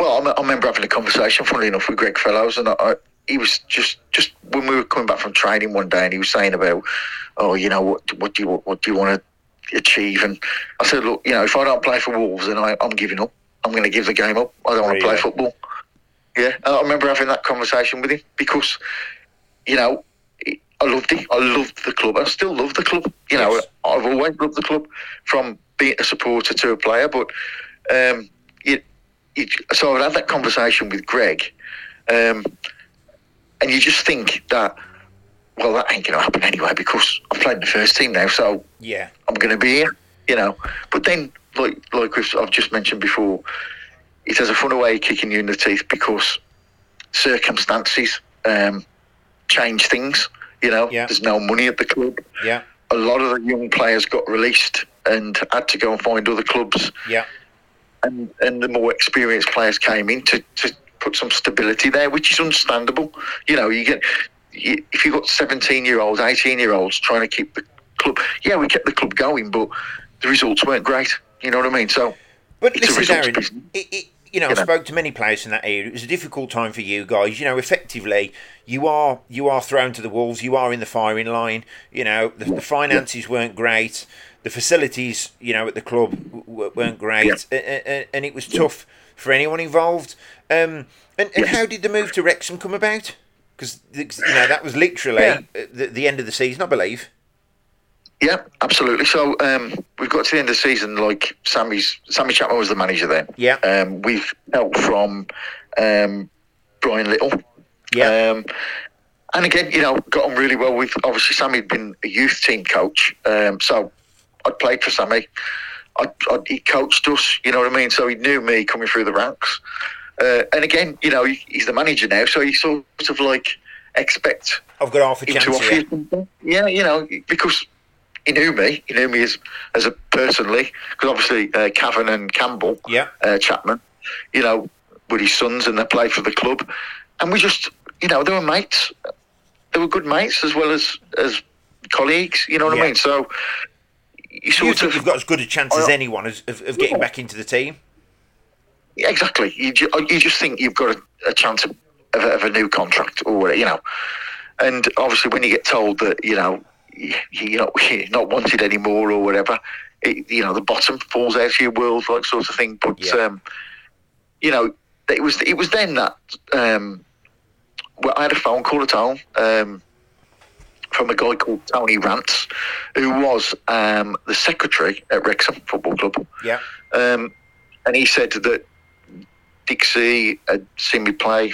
well, I, I remember having a conversation, funnily enough, with Greg Fellows, and I, I, he was just just when we were coming back from training one day, and he was saying about, oh, you know, what what do you what do you want to achieve? And I said, look, you know, if I don't play for Wolves, then I, I'm giving up. I'm going to give the game up. I don't want to play Really? football. Yeah, and I remember having that conversation with him because, you know, I loved it. I loved the club. I still love the club. You know, Yes. I've always loved the club from being a supporter to a player. But um, you, you, so I had that conversation with Greg, um, and you just think that, well, that ain't going to happen anyway because I've played in the first team now, so Yeah. I'm going to be here, you know. But then, like like I've just mentioned before, it has a funny way of kicking you in the teeth because circumstances um, change things. You know, Yeah. there's no money at the club. Yeah. A lot of the young players got released and had to go and find other clubs, Yeah. and and the more experienced players came in to, to put some stability there, which is understandable. You know, you get you, if you've got 17 year olds, 18 year olds trying to keep the club, yeah, we kept the club going, but the results weren't great. You know what I mean? So But listen, Darren, it, it, you know, I know. spoke to many players in that area. It was a difficult time for you guys. You know, effectively, you are you are thrown to the wolves. You are in the firing line. You know, the, the finances weren't great. The facilities, you know, at the club w- weren't great, A- a- a- and it was tough for anyone involved. Um, and, and Yeah. how did the move to Wrexham come about? Because you know that was literally Yeah. the, the end of the season, I believe. yeah, absolutely. So um, we've got to the end of the season. Like Sammy's, Sammy Chapman was the manager then. Yeah. Um, we've help from um, Brian Little. Yeah, Um, and again, you know, got on really well with. Obviously, Sammy had been a youth team coach, um, so I'd played for Sammy. I, I, he coached us, you know what I mean. So he knew me coming through the ranks. Uh, and again, you know, he, he's the manager now, so he sort of like expect I've got half a him to chance offer you something. Yeah, you know, because he knew me. He knew me as as a personally, because obviously uh, Cavan and Campbell, Yeah. uh, Chapman, you know, were his sons and they played for the club, and we just, you know, they were mates. They were good mates as well as as colleagues. You know what Yeah. I mean? So you sort think of you've got as good a chance as anyone as, of, of getting Yeah. back into the team? Yeah, exactly. You, ju- you just think you've got a, a chance of, of, a, of a new contract or whatever, you know. And obviously, when you get told that you know you- you're not, you're not wanted anymore or whatever, it, you know the bottom falls out of your world, like sort of thing. But Yeah. um, you know, it was it was then that um, well, I had a phone call at home um, from a guy called Tony Rance, who was um, the secretary at Wrexham Football Club. Yeah. Um, and he said that Dixie had seen me play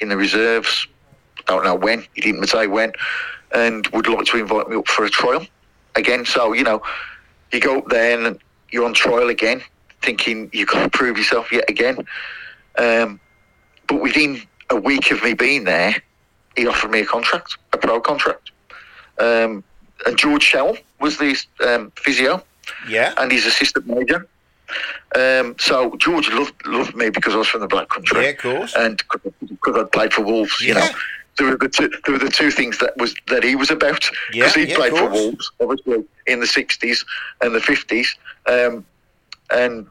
in the reserves. I Don't know when. He didn't say when, and would like to invite me up for a trial again. So you know, you go up there and you're on trial again, thinking you've got to prove yourself yet again. Um, but within a week of me being there, he offered me a contract, a pro contract. Um, and George Showell was the um, physio Yeah. and his assistant major. Um, so George loved loved me because I was from the Black Country, Yeah, of course. and because I'd played for Wolves. You know, there were the two, there were the two things that was that he was about Yeah, because he yeah, played for. Wolves, obviously in the sixties and the fifties, um, and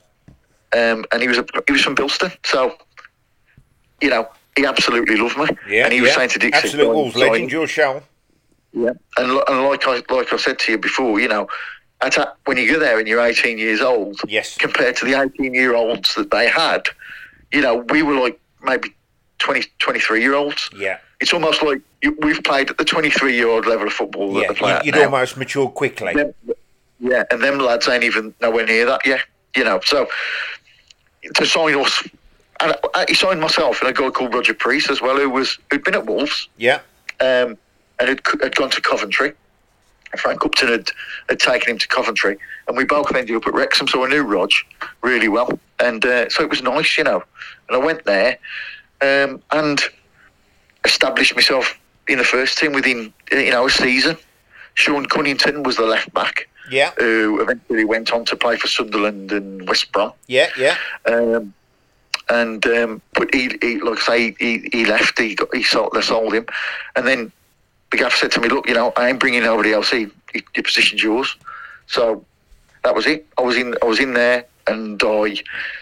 um, and he was a, he was from Bilston, so you know he absolutely loved me. Yeah. and he was saying to Dixie, Absolute "Go Wolves legend, George Showell. Yeah, and and like I like I said to you before, you know, at that, when you go there and you're 18 years old, Yes. compared to the 18 year olds that they had, you know, we were like maybe 20, 23 year olds. Yeah. It's almost like you, we've played at the 23 year old level of football that Yeah. they play You, at you'd now. almost mature quickly. Them- yeah, and them lads ain't even nowhere near that Yeah, You know, so to sign us. And I- he signed myself and a guy called Roger Priest as well, who was who'd been at Wolves Yeah. um, and had, had gone to Coventry. Frank Upton had, had taken him to Coventry, and we both ended up at Wrexham, so I knew Rog really well, and uh, so it was nice, you know. And I went there um, and established myself in the first team within you know a season. Shaun Cunnington was the left back, Yeah. who eventually went on to play for Sunderland and West Brom. Yeah. Yeah. Um, and um, but he, he, like I say, he, he left. He got, he sold, they sold him, and then the gaffer said to me, "Look, you know, I ain't bringing nobody else. He, your position's yours." So that was it. I was in. I was in there, and I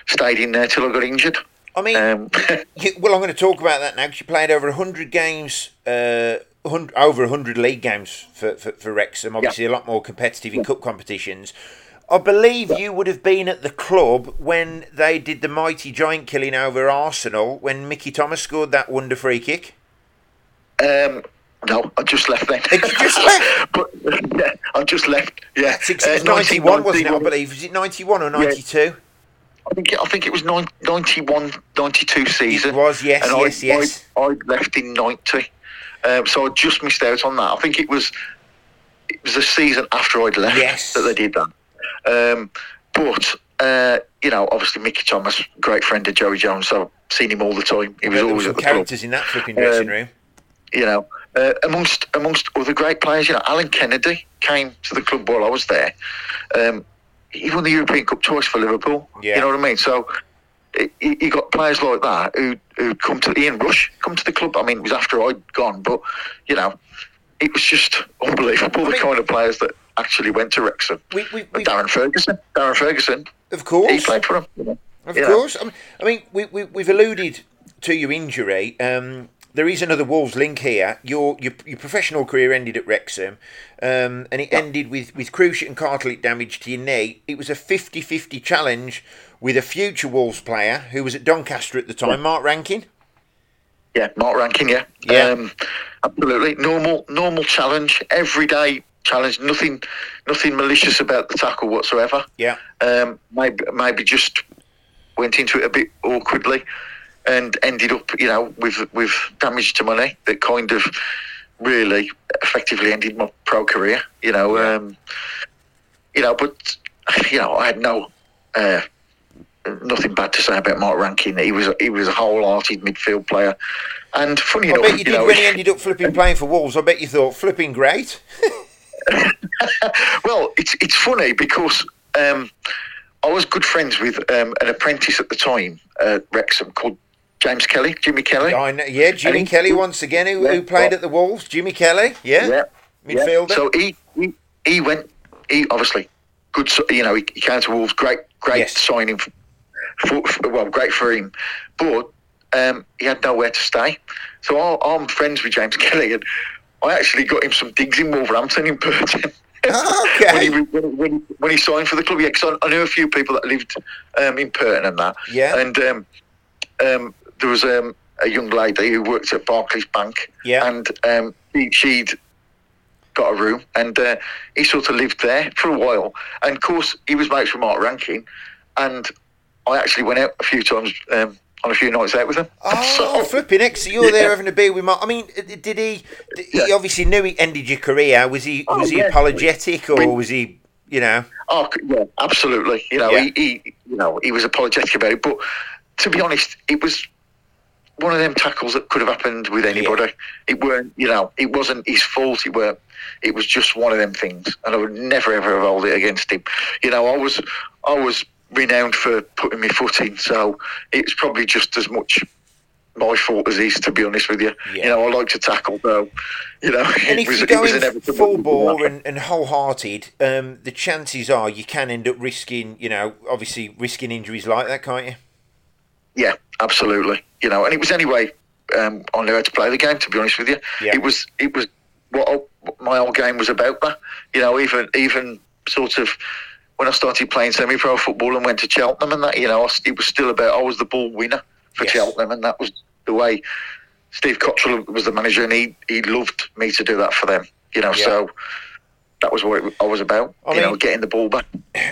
stayed in there till I got injured. I mean, Um, you, well, I'm going to talk about that now because you played over 100 games, uh, 100, over 100 league games for, for, for Wrexham. Obviously, a lot more competitive in cup competitions. I believe you would have been at the club when they did the mighty giant killing over Arsenal when Mickey Thomas scored that wonder free kick. um, no, I just left then. You just left? but yeah, I just left. Yeah, Six, Uh, 91, wasn't it? I 1991. believe. Was it 91 or 92? I think it, I think it was 91, 92 season. It was, yes, and yes, I, yes. I, I left in ninety, um, so I just missed out on that. I think it was it was the season after I'd left Yes. that they did that. Um, but uh, you know, obviously Mickey Thomas, great friend of Joey Jones, so I've seen him all the time. He was always at the club characters in that flipping dressing Um, room. You know, uh, amongst amongst other great players, you know, Alan Kennedy came to the club while I was there. Um, he won the European Cup twice for Liverpool. Yeah. You know what I mean? So you got players like that who who come to Ian Rush come to the club. I mean, it was after I'd gone, but you know, it was just unbelievable the mean- kind of players that actually went to Wrexham. We, we, we, Darren Ferguson, Darren Ferguson, of course, he played for him. You know. Of course. I mean, I mean we, we, we've alluded to your injury. Um, there is another Wolves link here. Your your, your professional career ended at Wrexham, um, and it ended with, with cruciate and cartilage damage to your knee. It was a 50 50 challenge with a future Wolves player who was at Doncaster at the time, Mark Rankine. Yeah, Mark Rankine. Yeah, Yeah. Um, absolutely. Normal, normal challenge, everyday challenge. Nothing, nothing malicious about the tackle whatsoever. Yeah. Um, maybe, maybe just went into it a bit awkwardly, and ended up, you know, with with damage to my knee that kind of really effectively ended my pro career. You know, Yeah. um, you know, but you know, I had no. Uh, Nothing bad to say about Mark Rankine. He was he was a wholehearted midfield player, and funny I enough, bet you you did know, when he ended up flipping playing for Wolves. I bet you thought, flipping great. Well, it's it's funny because um, I was good friends with um, an apprentice at the time at Wrexham called James Kelly, Jimmy Kelly. I know, yeah, Jimmy he- Kelly once again, who, who Yeah. played at the Wolves. Jimmy Kelly, yeah. yeah, Midfielder. So he, he he went. He obviously good. You know, he, he came to Wolves. Great, great Yes. signing. For, for, well, great for him, but um, he had nowhere to stay. So I, I'm friends with James Kelly, and I actually got him some digs in Wolverhampton in Burton. Okay. when, he, when, when, when he signed for the club, yeah, because I, I knew a few people that lived um, in Burton and that. Yeah. And um, um, there was um, a young lady who worked at Barclays Bank. Yeah. And um, she'd got a room, and uh, he sort of lived there for a while. And of course, he was mates with Mark Rankine, and I actually went out a few times um, on a few nights out with him. Oh, So- flipping! So you're Yeah. there having a beer with Mark. I mean, did he? Did, He obviously knew he ended your career. Was he? Oh, was he yeah. apologetic, or We- was he? You know. Oh, yeah, absolutely. You know, Yeah. he, he, you know, he was apologetic about it, but to be honest, it was one of them tackles that could have happened with anybody. It weren't, you know, it wasn't his fault. It were, it was just one of them things, and I would never ever have held it against him. You know, I was, I was renowned for putting my foot in, so it's probably just as much. My fault as his, to be honest with you. Yeah. You know, I like to tackle, though. You know, And it if was, was going inevitable. full bore and, and wholehearted, um, the chances are you can end up risking, you know, obviously risking injuries like that, can't you? Yeah, absolutely. You know, and it was anyway. Um, I knew how to play the game. To be honest with you, Yeah. it was it was what I- what my old game was about. That you know, even even sort of when I started playing semi-pro football and went to Cheltenham and that, you know, I it was still about I was the ball winner for Yes. Cheltenham, and that was the way Steve Cotterill was the manager, and he he loved me to do that for them. You know, Yeah. so that was what it, I was about. I you know, getting the ball back.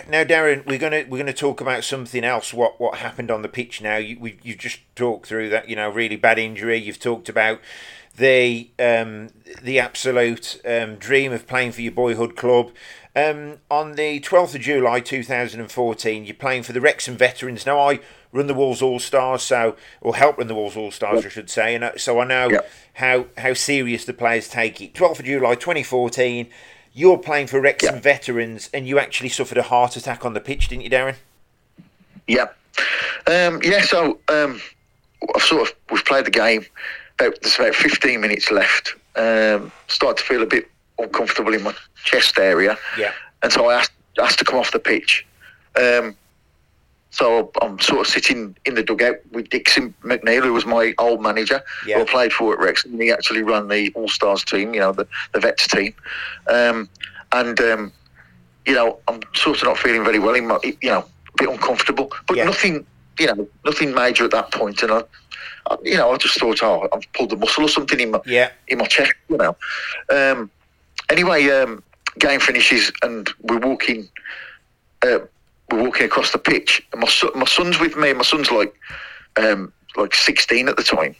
Now, Darren, we're gonna we're gonna talk about something else. What what happened on the pitch? Now, you we, you just talked through that. You know, really bad injury. You've talked about the um, the absolute um, dream of playing for your boyhood club. Um, on the 12th of July 2014, you're playing for the Wrexham Veterans. Now, I run the Wolves All Stars, so or help run the Wolves All Stars, I should say, and uh, so I know Yeah. how how serious the players take it. 12th of July 2014, you're playing for Wrexham Yeah. Veterans, and you actually suffered a heart attack on the pitch, didn't you, Darren? Yeah, um, yeah. So um, I've sort of we've played the game. About there's about 15 minutes left. Um, started to feel a bit uncomfortable in my chest area, Yeah. and so I asked asked to come off the pitch. Um, so I'm sort of sitting in the dugout with Dixie McNeil, who was my old manager, Yeah. who I played for at Wrexham. He actually ran the All Stars team, you know, the, the vets team. Um, and, um, you know, I'm sort of not feeling very well, in my, you know, a bit uncomfortable, but Yeah. nothing, you know, nothing major at that point. And I, I, you know, I just thought, oh, I've pulled a muscle or something in my, Yeah. in my chest, you know. Um, anyway, um, game finishes and we're walking uh, we're walking across the pitch, and my son, my son's with me. My son's like um, like 16 at the time,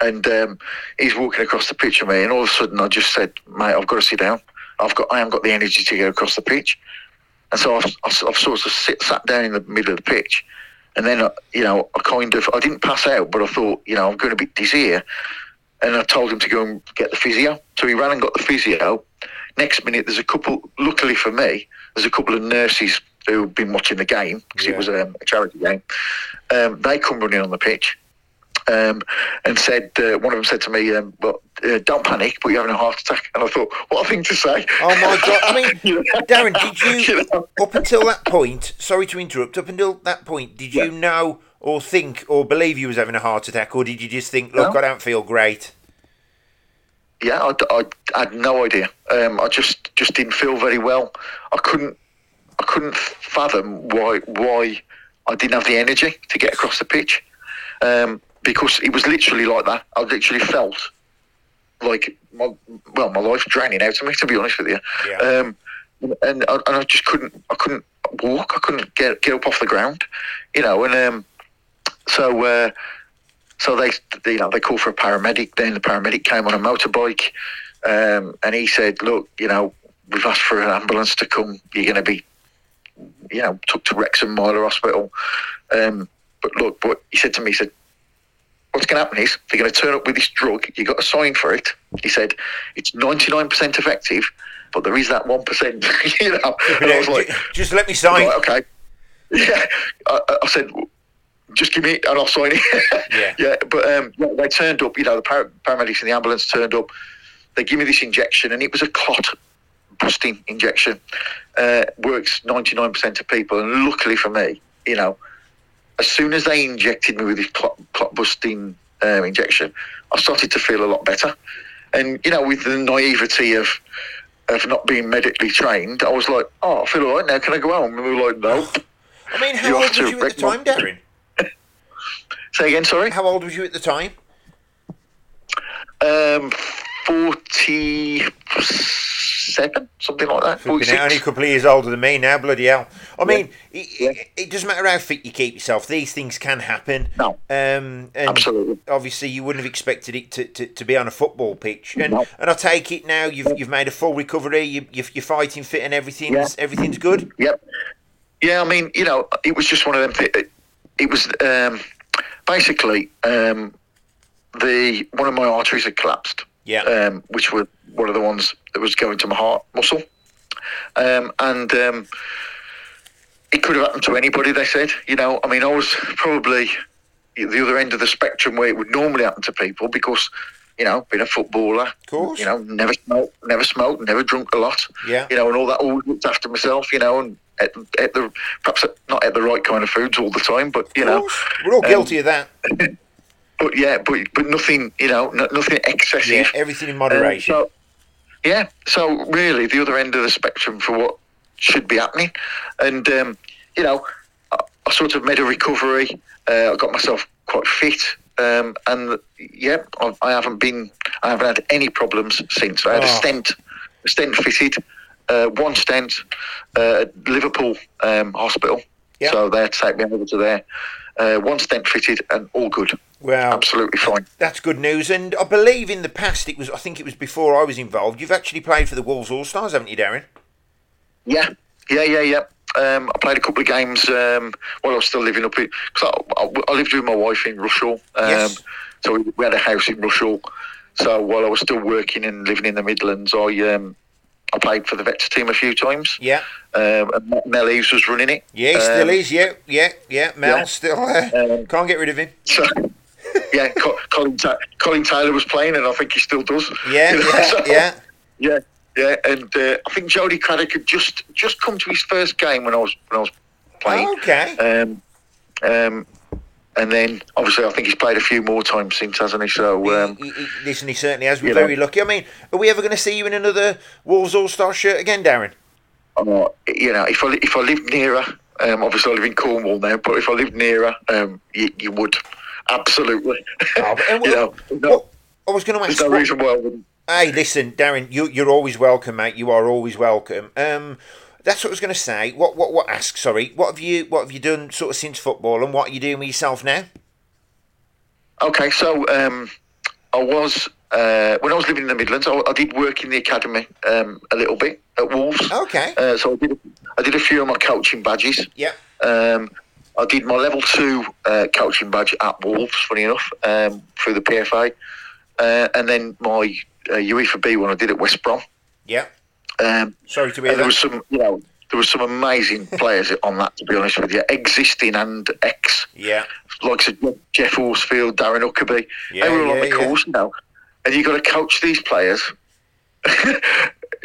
and um, he's walking across the pitch with me, and all of a sudden I just said, "Mate, I've got to sit down. I've got I haven't got the energy to go across the pitch." And so I've, I've sort of sit, sat down in the middle of the pitch, and then uh, you know I kind of I didn't pass out, but I thought you know I'm going to be dizzy here, and I told him to go and get the physio. So he ran and got the physio. Next minute, there's a couple. Luckily for me, there's a couple of nurses who've been watching the game because Yeah. it was um, a charity game. Um, they come running on the pitch. Um, and said uh, one of them said to me, um, "But uh, don't panic, but you're having a heart attack." And I thought, "What a thing to say!" Oh my god! I mean, Darren, did you You know? up until that point? Sorry to interrupt. Up until that point, did you Yeah. know or think or believe you was having a heart attack, or did you just think, "Look, No. I don't feel great"? Yeah, I, I- I had no idea. Um, I just just didn't feel very well. I couldn't I couldn't fathom why why I didn't have the energy to get across the pitch um, because it was literally like that. I literally felt like my well my life draining out of me. To be honest with you, Yeah. um, and, I, and I just couldn't I couldn't walk. I couldn't get get up off the ground, you know. And um, so. Uh, so they, you know, they called for a paramedic. Then the paramedic came on a motorbike, um, and he said, "Look, you know, we've asked for an ambulance to come. You're going to be, you know, took to Wrexham Maelor Hospital. Um, but look, but he said to me, he said, what's going to happen is they're going to turn up with this drug. You got to sign for it. He said it's 99% effective, but there is that one percent. you know, and I was like, just let me sign. Right, okay. Yeah, I, I- I said, just give me it and I'll sign it. Yeah. yeah. But um, they turned up. You know, the paramedics in the ambulance turned up. They give me this injection, and it was a clot busting injection. Uh, works ninety nine percent of people, and luckily for me, you know, as soon as they injected me with this clot, clot busting um, injection, I started to feel a lot better. And you know, with the naivety of of not being medically trained, I was like, "Oh, I feel all right now. Can I go home?" And we were like, "No." I mean, how You old to you at the time, Darren? Say again, sorry. How old was you at the time? Um, forty-seven, something like that. Flipping out, only a couple of years older than me now, bloody hell. I mean, it, Yeah. it, it doesn't matter how fit you keep yourself, these things can happen. No. Um, and Absolutely. Obviously, you wouldn't have expected it to, to, to be on a football pitch. And No. and I take it now you've, you've made a full recovery, you, you're, you're fighting fit and everything's, Yeah. everything's good. Yep. Yeah, I mean, you know, it was just one of them. Th- it, it was um, basically um, the one of my arteries had collapsed. Yeah. Um, which were one of the ones that was going to my heart muscle, um, and um, it could have happened to anybody. They said, you know, I mean, I was probably the other end of the spectrum where it would normally happen to people because. You know, being a footballer, of course. You know, never smoked, never smoked, never drunk a lot Yeah. you know, and all that. Always looked after myself, you know, and at, at the perhaps not at the right kind of foods all the time, but you know. We're all um, guilty of that. but yeah, but but nothing, you know, no, nothing excessive. Yeah, everything in Um, moderation. so, yeah, so really, the other end of the spectrum for what should be happening, and um, you know, I, I sort of made a recovery. Uh, I got myself quite fit. Um, and yeah, I, I haven't been, I haven't had any problems since. I had a Oh. stent, a stent fitted, uh, one stent uh, at Liverpool um, Hospital. Yeah. So they had to take me over to there. Uh, one stent fitted and all good, well, absolutely fine. That's good news. And I believe in the past, it was I think it was before I was involved. You've actually played for the Wolves All Stars, haven't you, Darren? Yeah, yeah, yeah, yeah. Um, I played a couple of games um, while I was still living up in. Cause I, I, I lived with my wife in Rushall. Um, Yes. So we, we had a house in Rushall. So while I was still working and living in the Midlands, I um, I played for the Vets team a few times. Yeah. Um, and Mel Eves was running it. Yeah, he still Um, is. Yeah, yeah, yeah. Mel yeah. still uh, Um, can't get rid of him. So, yeah, Colin, Colin Taylor was playing, and I think he still does. Yeah, You know, yeah, so- yeah. Yeah, yeah, and uh, I think Jody Craddock had just just come to his first game when I was when I was playing. Okay. Um, um, and then obviously I think he's played a few more times since, hasn't he? So um, He- he- he- listen, he certainly has. We're you know. very lucky. I mean, are we ever going to see you in another Wolves All Star shirt again, Darren? uh, you know, if I if I lived nearer, um, obviously I live in Cornwall now, but if I lived nearer, um, you, you would absolutely. Oh, and you know, no, I was going to there's ask. no what- reason why I wouldn't. Hey, listen, Darren, you, you're always welcome, mate. You are always welcome. Um, that's what I was going to say. What what what? Ask. Sorry. What have you what have you done sort of since football, and what are you doing with yourself now? Okay, so um, I was uh, when I was living in the Midlands. I, I did work in the academy um, a little bit at Wolves. Okay. Uh, so I did I did a few of my coaching badges. Yeah. Um, I did my level two uh, coaching badge at Wolves, funny enough, um, through the PFA, uh, and then my uh, UEFA B one I did at West Brom. Yeah. Um, Sorry to be. there was some, you know, there was some amazing players on that. To be honest with you, existing and ex, Yeah. like said, Geoff Horsfield, Darren Huckerby, Yeah, they were on yeah, the yeah. course now, and you got to coach these players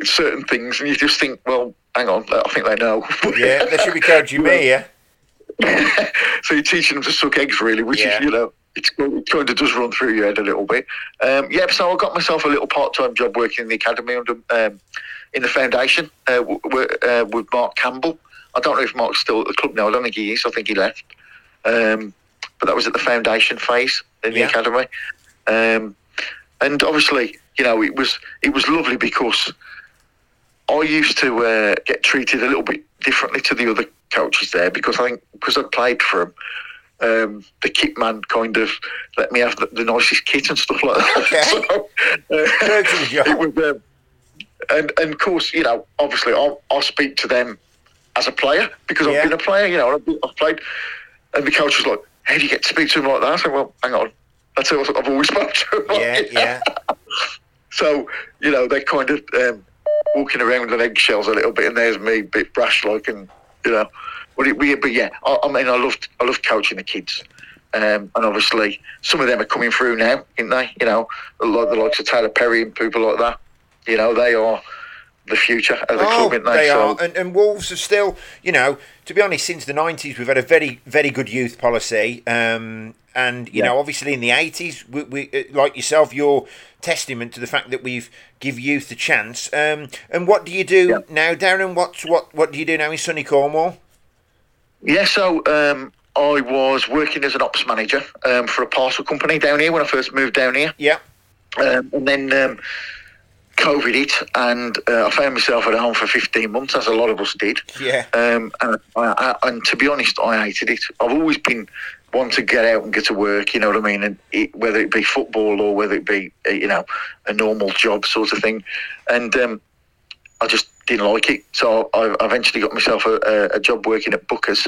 certain things, and you just think, well, hang on, I think they know. Yeah. They should be coaching me. Yeah. so you're teaching them to suck eggs, really, which Yeah. is, you know, it's, it kind of does run through your head a little bit. Um, yeah, so I got myself a little part-time job working in the academy under um, in the foundation uh, w- w- uh, with Mark Campbell. I don't know if Mark's still at the club now. I don't think he is. I think he left. Um, but that was at the foundation phase in the Yeah. academy. Um, and obviously, you know, it was it was lovely because I used to uh, get treated a little bit differently to the other coaches there because I think because I played for them, um, the kit man kind of let me have the, the nicest kit and stuff like that. Okay. So, uh, True to the job. it was, um, and and of course, you know, obviously, I'll, I'll speak to them as a player because Yeah. I've been a player. You know, I've, been- I've played, and the coach was like, "How do you get to speak to him like that?" I said, "Well, hang on, that's how I've always spoke to him." Yeah. Yeah. so, you know, they're kind of um, walking around with eggshells a little bit, and there's me, a bit brash like, and, you know. But, it, we- but yeah, I, I mean, I loved, I loved coaching the kids. Um, and obviously, some of them are coming through now, aren't they? You know, like the likes of Taylor Perry and people like that. You know, they are the future of the Oh, club, aren't they? they so, are, and, and Wolves have still, you know, to be honest, since the nineties, we've had a very, very good youth policy. Um, and you Yeah. know, obviously in the eighties, we, we uh, like yourself, you're testament to the fact that we've give youth a chance. Um, and what do you do Yeah. now, Darren? What what what do you do now in sunny Cornwall? Yeah, so um, I was working as an ops manager um, for a parcel company down here when I first moved down here. Yeah, Um, and then um, COVID hit, and uh, I found myself at home for 15 months, as a lot of us did. yeah, Um, and, I, I, and to be honest, I hated it. I've always been one to get out and get to work, you know what I mean? And it, whether it be football or whether it be, uh, you know, a normal job sort of thing. And um, I just didn't like it. So I I eventually got myself a, a, a job working at Booker's,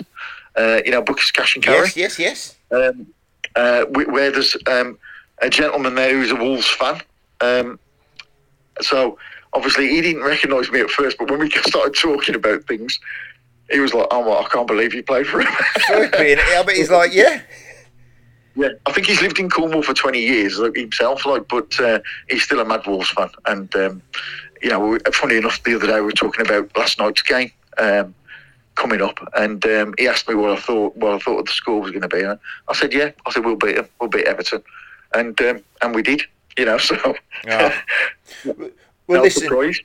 uh, you know, Booker's Cash and Carry yes, yes, yes. um, uh, wh- where there's um, a gentleman there who's a Wolves fan. Um, so obviously he didn't recognise me at first, but when we started talking about things, he was like, "Oh, well, I can't believe you played for him." I bet he's like, yeah, yeah, I think he's lived in Cornwall for twenty years himself, like, but uh, he's still a Mad Wolves fan. And um, you know, we- funny enough, the other day we were talking about last night's game. Um, Coming up, and um, he asked me what I thought. What I thought the score was going to be. And I said, "Yeah." I said, "We'll beat them. We'll beat Everton," and um, and we did. You know, so Oh. Well, no listen, surprise.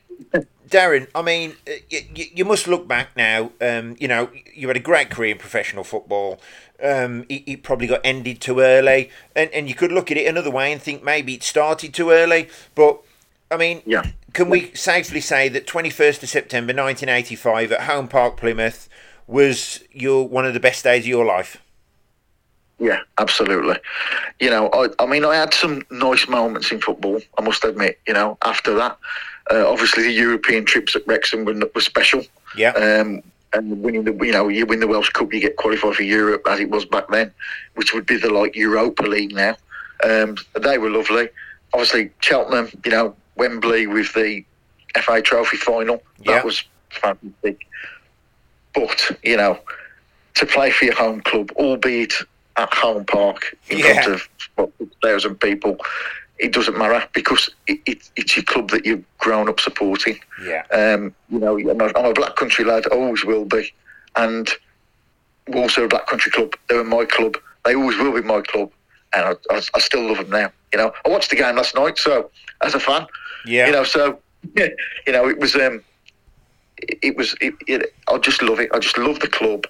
Darren, I mean, you, you must look back now. Um, you know, you had a great career in professional football. Um, it, it probably got ended too early, and, and you could look at it another way and think maybe it started too early. But I mean, Yeah. can we safely say that twenty first of September, nineteen eighty five, at Home Park, Plymouth, was your one of the best days of your life? Yeah, absolutely. You know, I, I mean, I had some nice moments in football. I must admit. You know, after that, uh, obviously the European trips at Wrexham were, were special. Yeah, Um, and winning the, you know, you win the Welsh Cup, you get qualified for Europe as it was back then, which would be the like Europa League now. Um, they were lovely. Obviously, Cheltenham, you know, Wembley with the FA Trophy final, Yeah. that was fantastic. But you know, to play for your home club, albeit at home park in Yeah. front of what, thousand people, it doesn't matter because it, it, it's your club that you've grown up supporting. yeah, Um, you know, I'm a, I'm a black country lad, always will be, and we're also a black country club. They were my club. They always will be my club, and I, I, I still love them now. You know, I watched the game last night, so as a fan, yeah. you know, so you know, it was um, it, it was it, it, I just love it. I just love the club,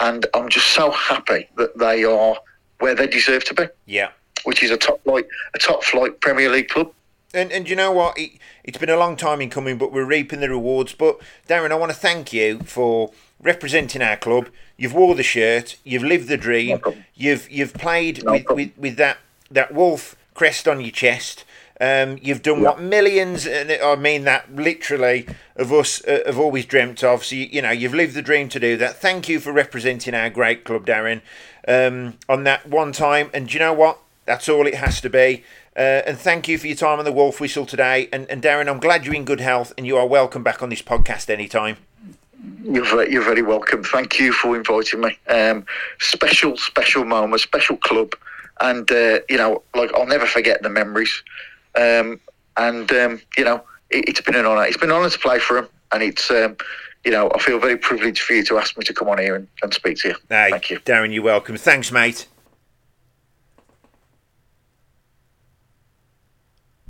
and I'm just so happy that they are where they deserve to be, yeah. Which is a top flight a top flight Premier League club. And and you know what? It, it's been a long time in coming, but we're reaping the rewards. But Darren, I want to thank you for representing our club. You've wore the shirt. You've lived the dream. No you've you've played No with, with, with that that wolf crest on your chest. Um, you've done what millions, and I mean that literally, of us uh, have always dreamt of. So you, you, know you've lived the dream to do that. Thank you for representing our great club, Darren, um, on that one time. And you know what? That's all it has to be. Uh, and thank you for your time on the Wolf Whistle today. And, and Darren, I'm glad you're in good health, and you are welcome back on this podcast anytime. You're very, you're very welcome. Thank you for inviting me. Um, special, special moment, special club, and uh, you know, like I'll never forget the memories. Um, and um, you know, it, has been an honour. It's been an honour to play for him, and it's um, you know, I feel very privileged for you to ask me to come on here and, and speak to you. Hey, Thank you, Darren. You're welcome. Thanks, mate.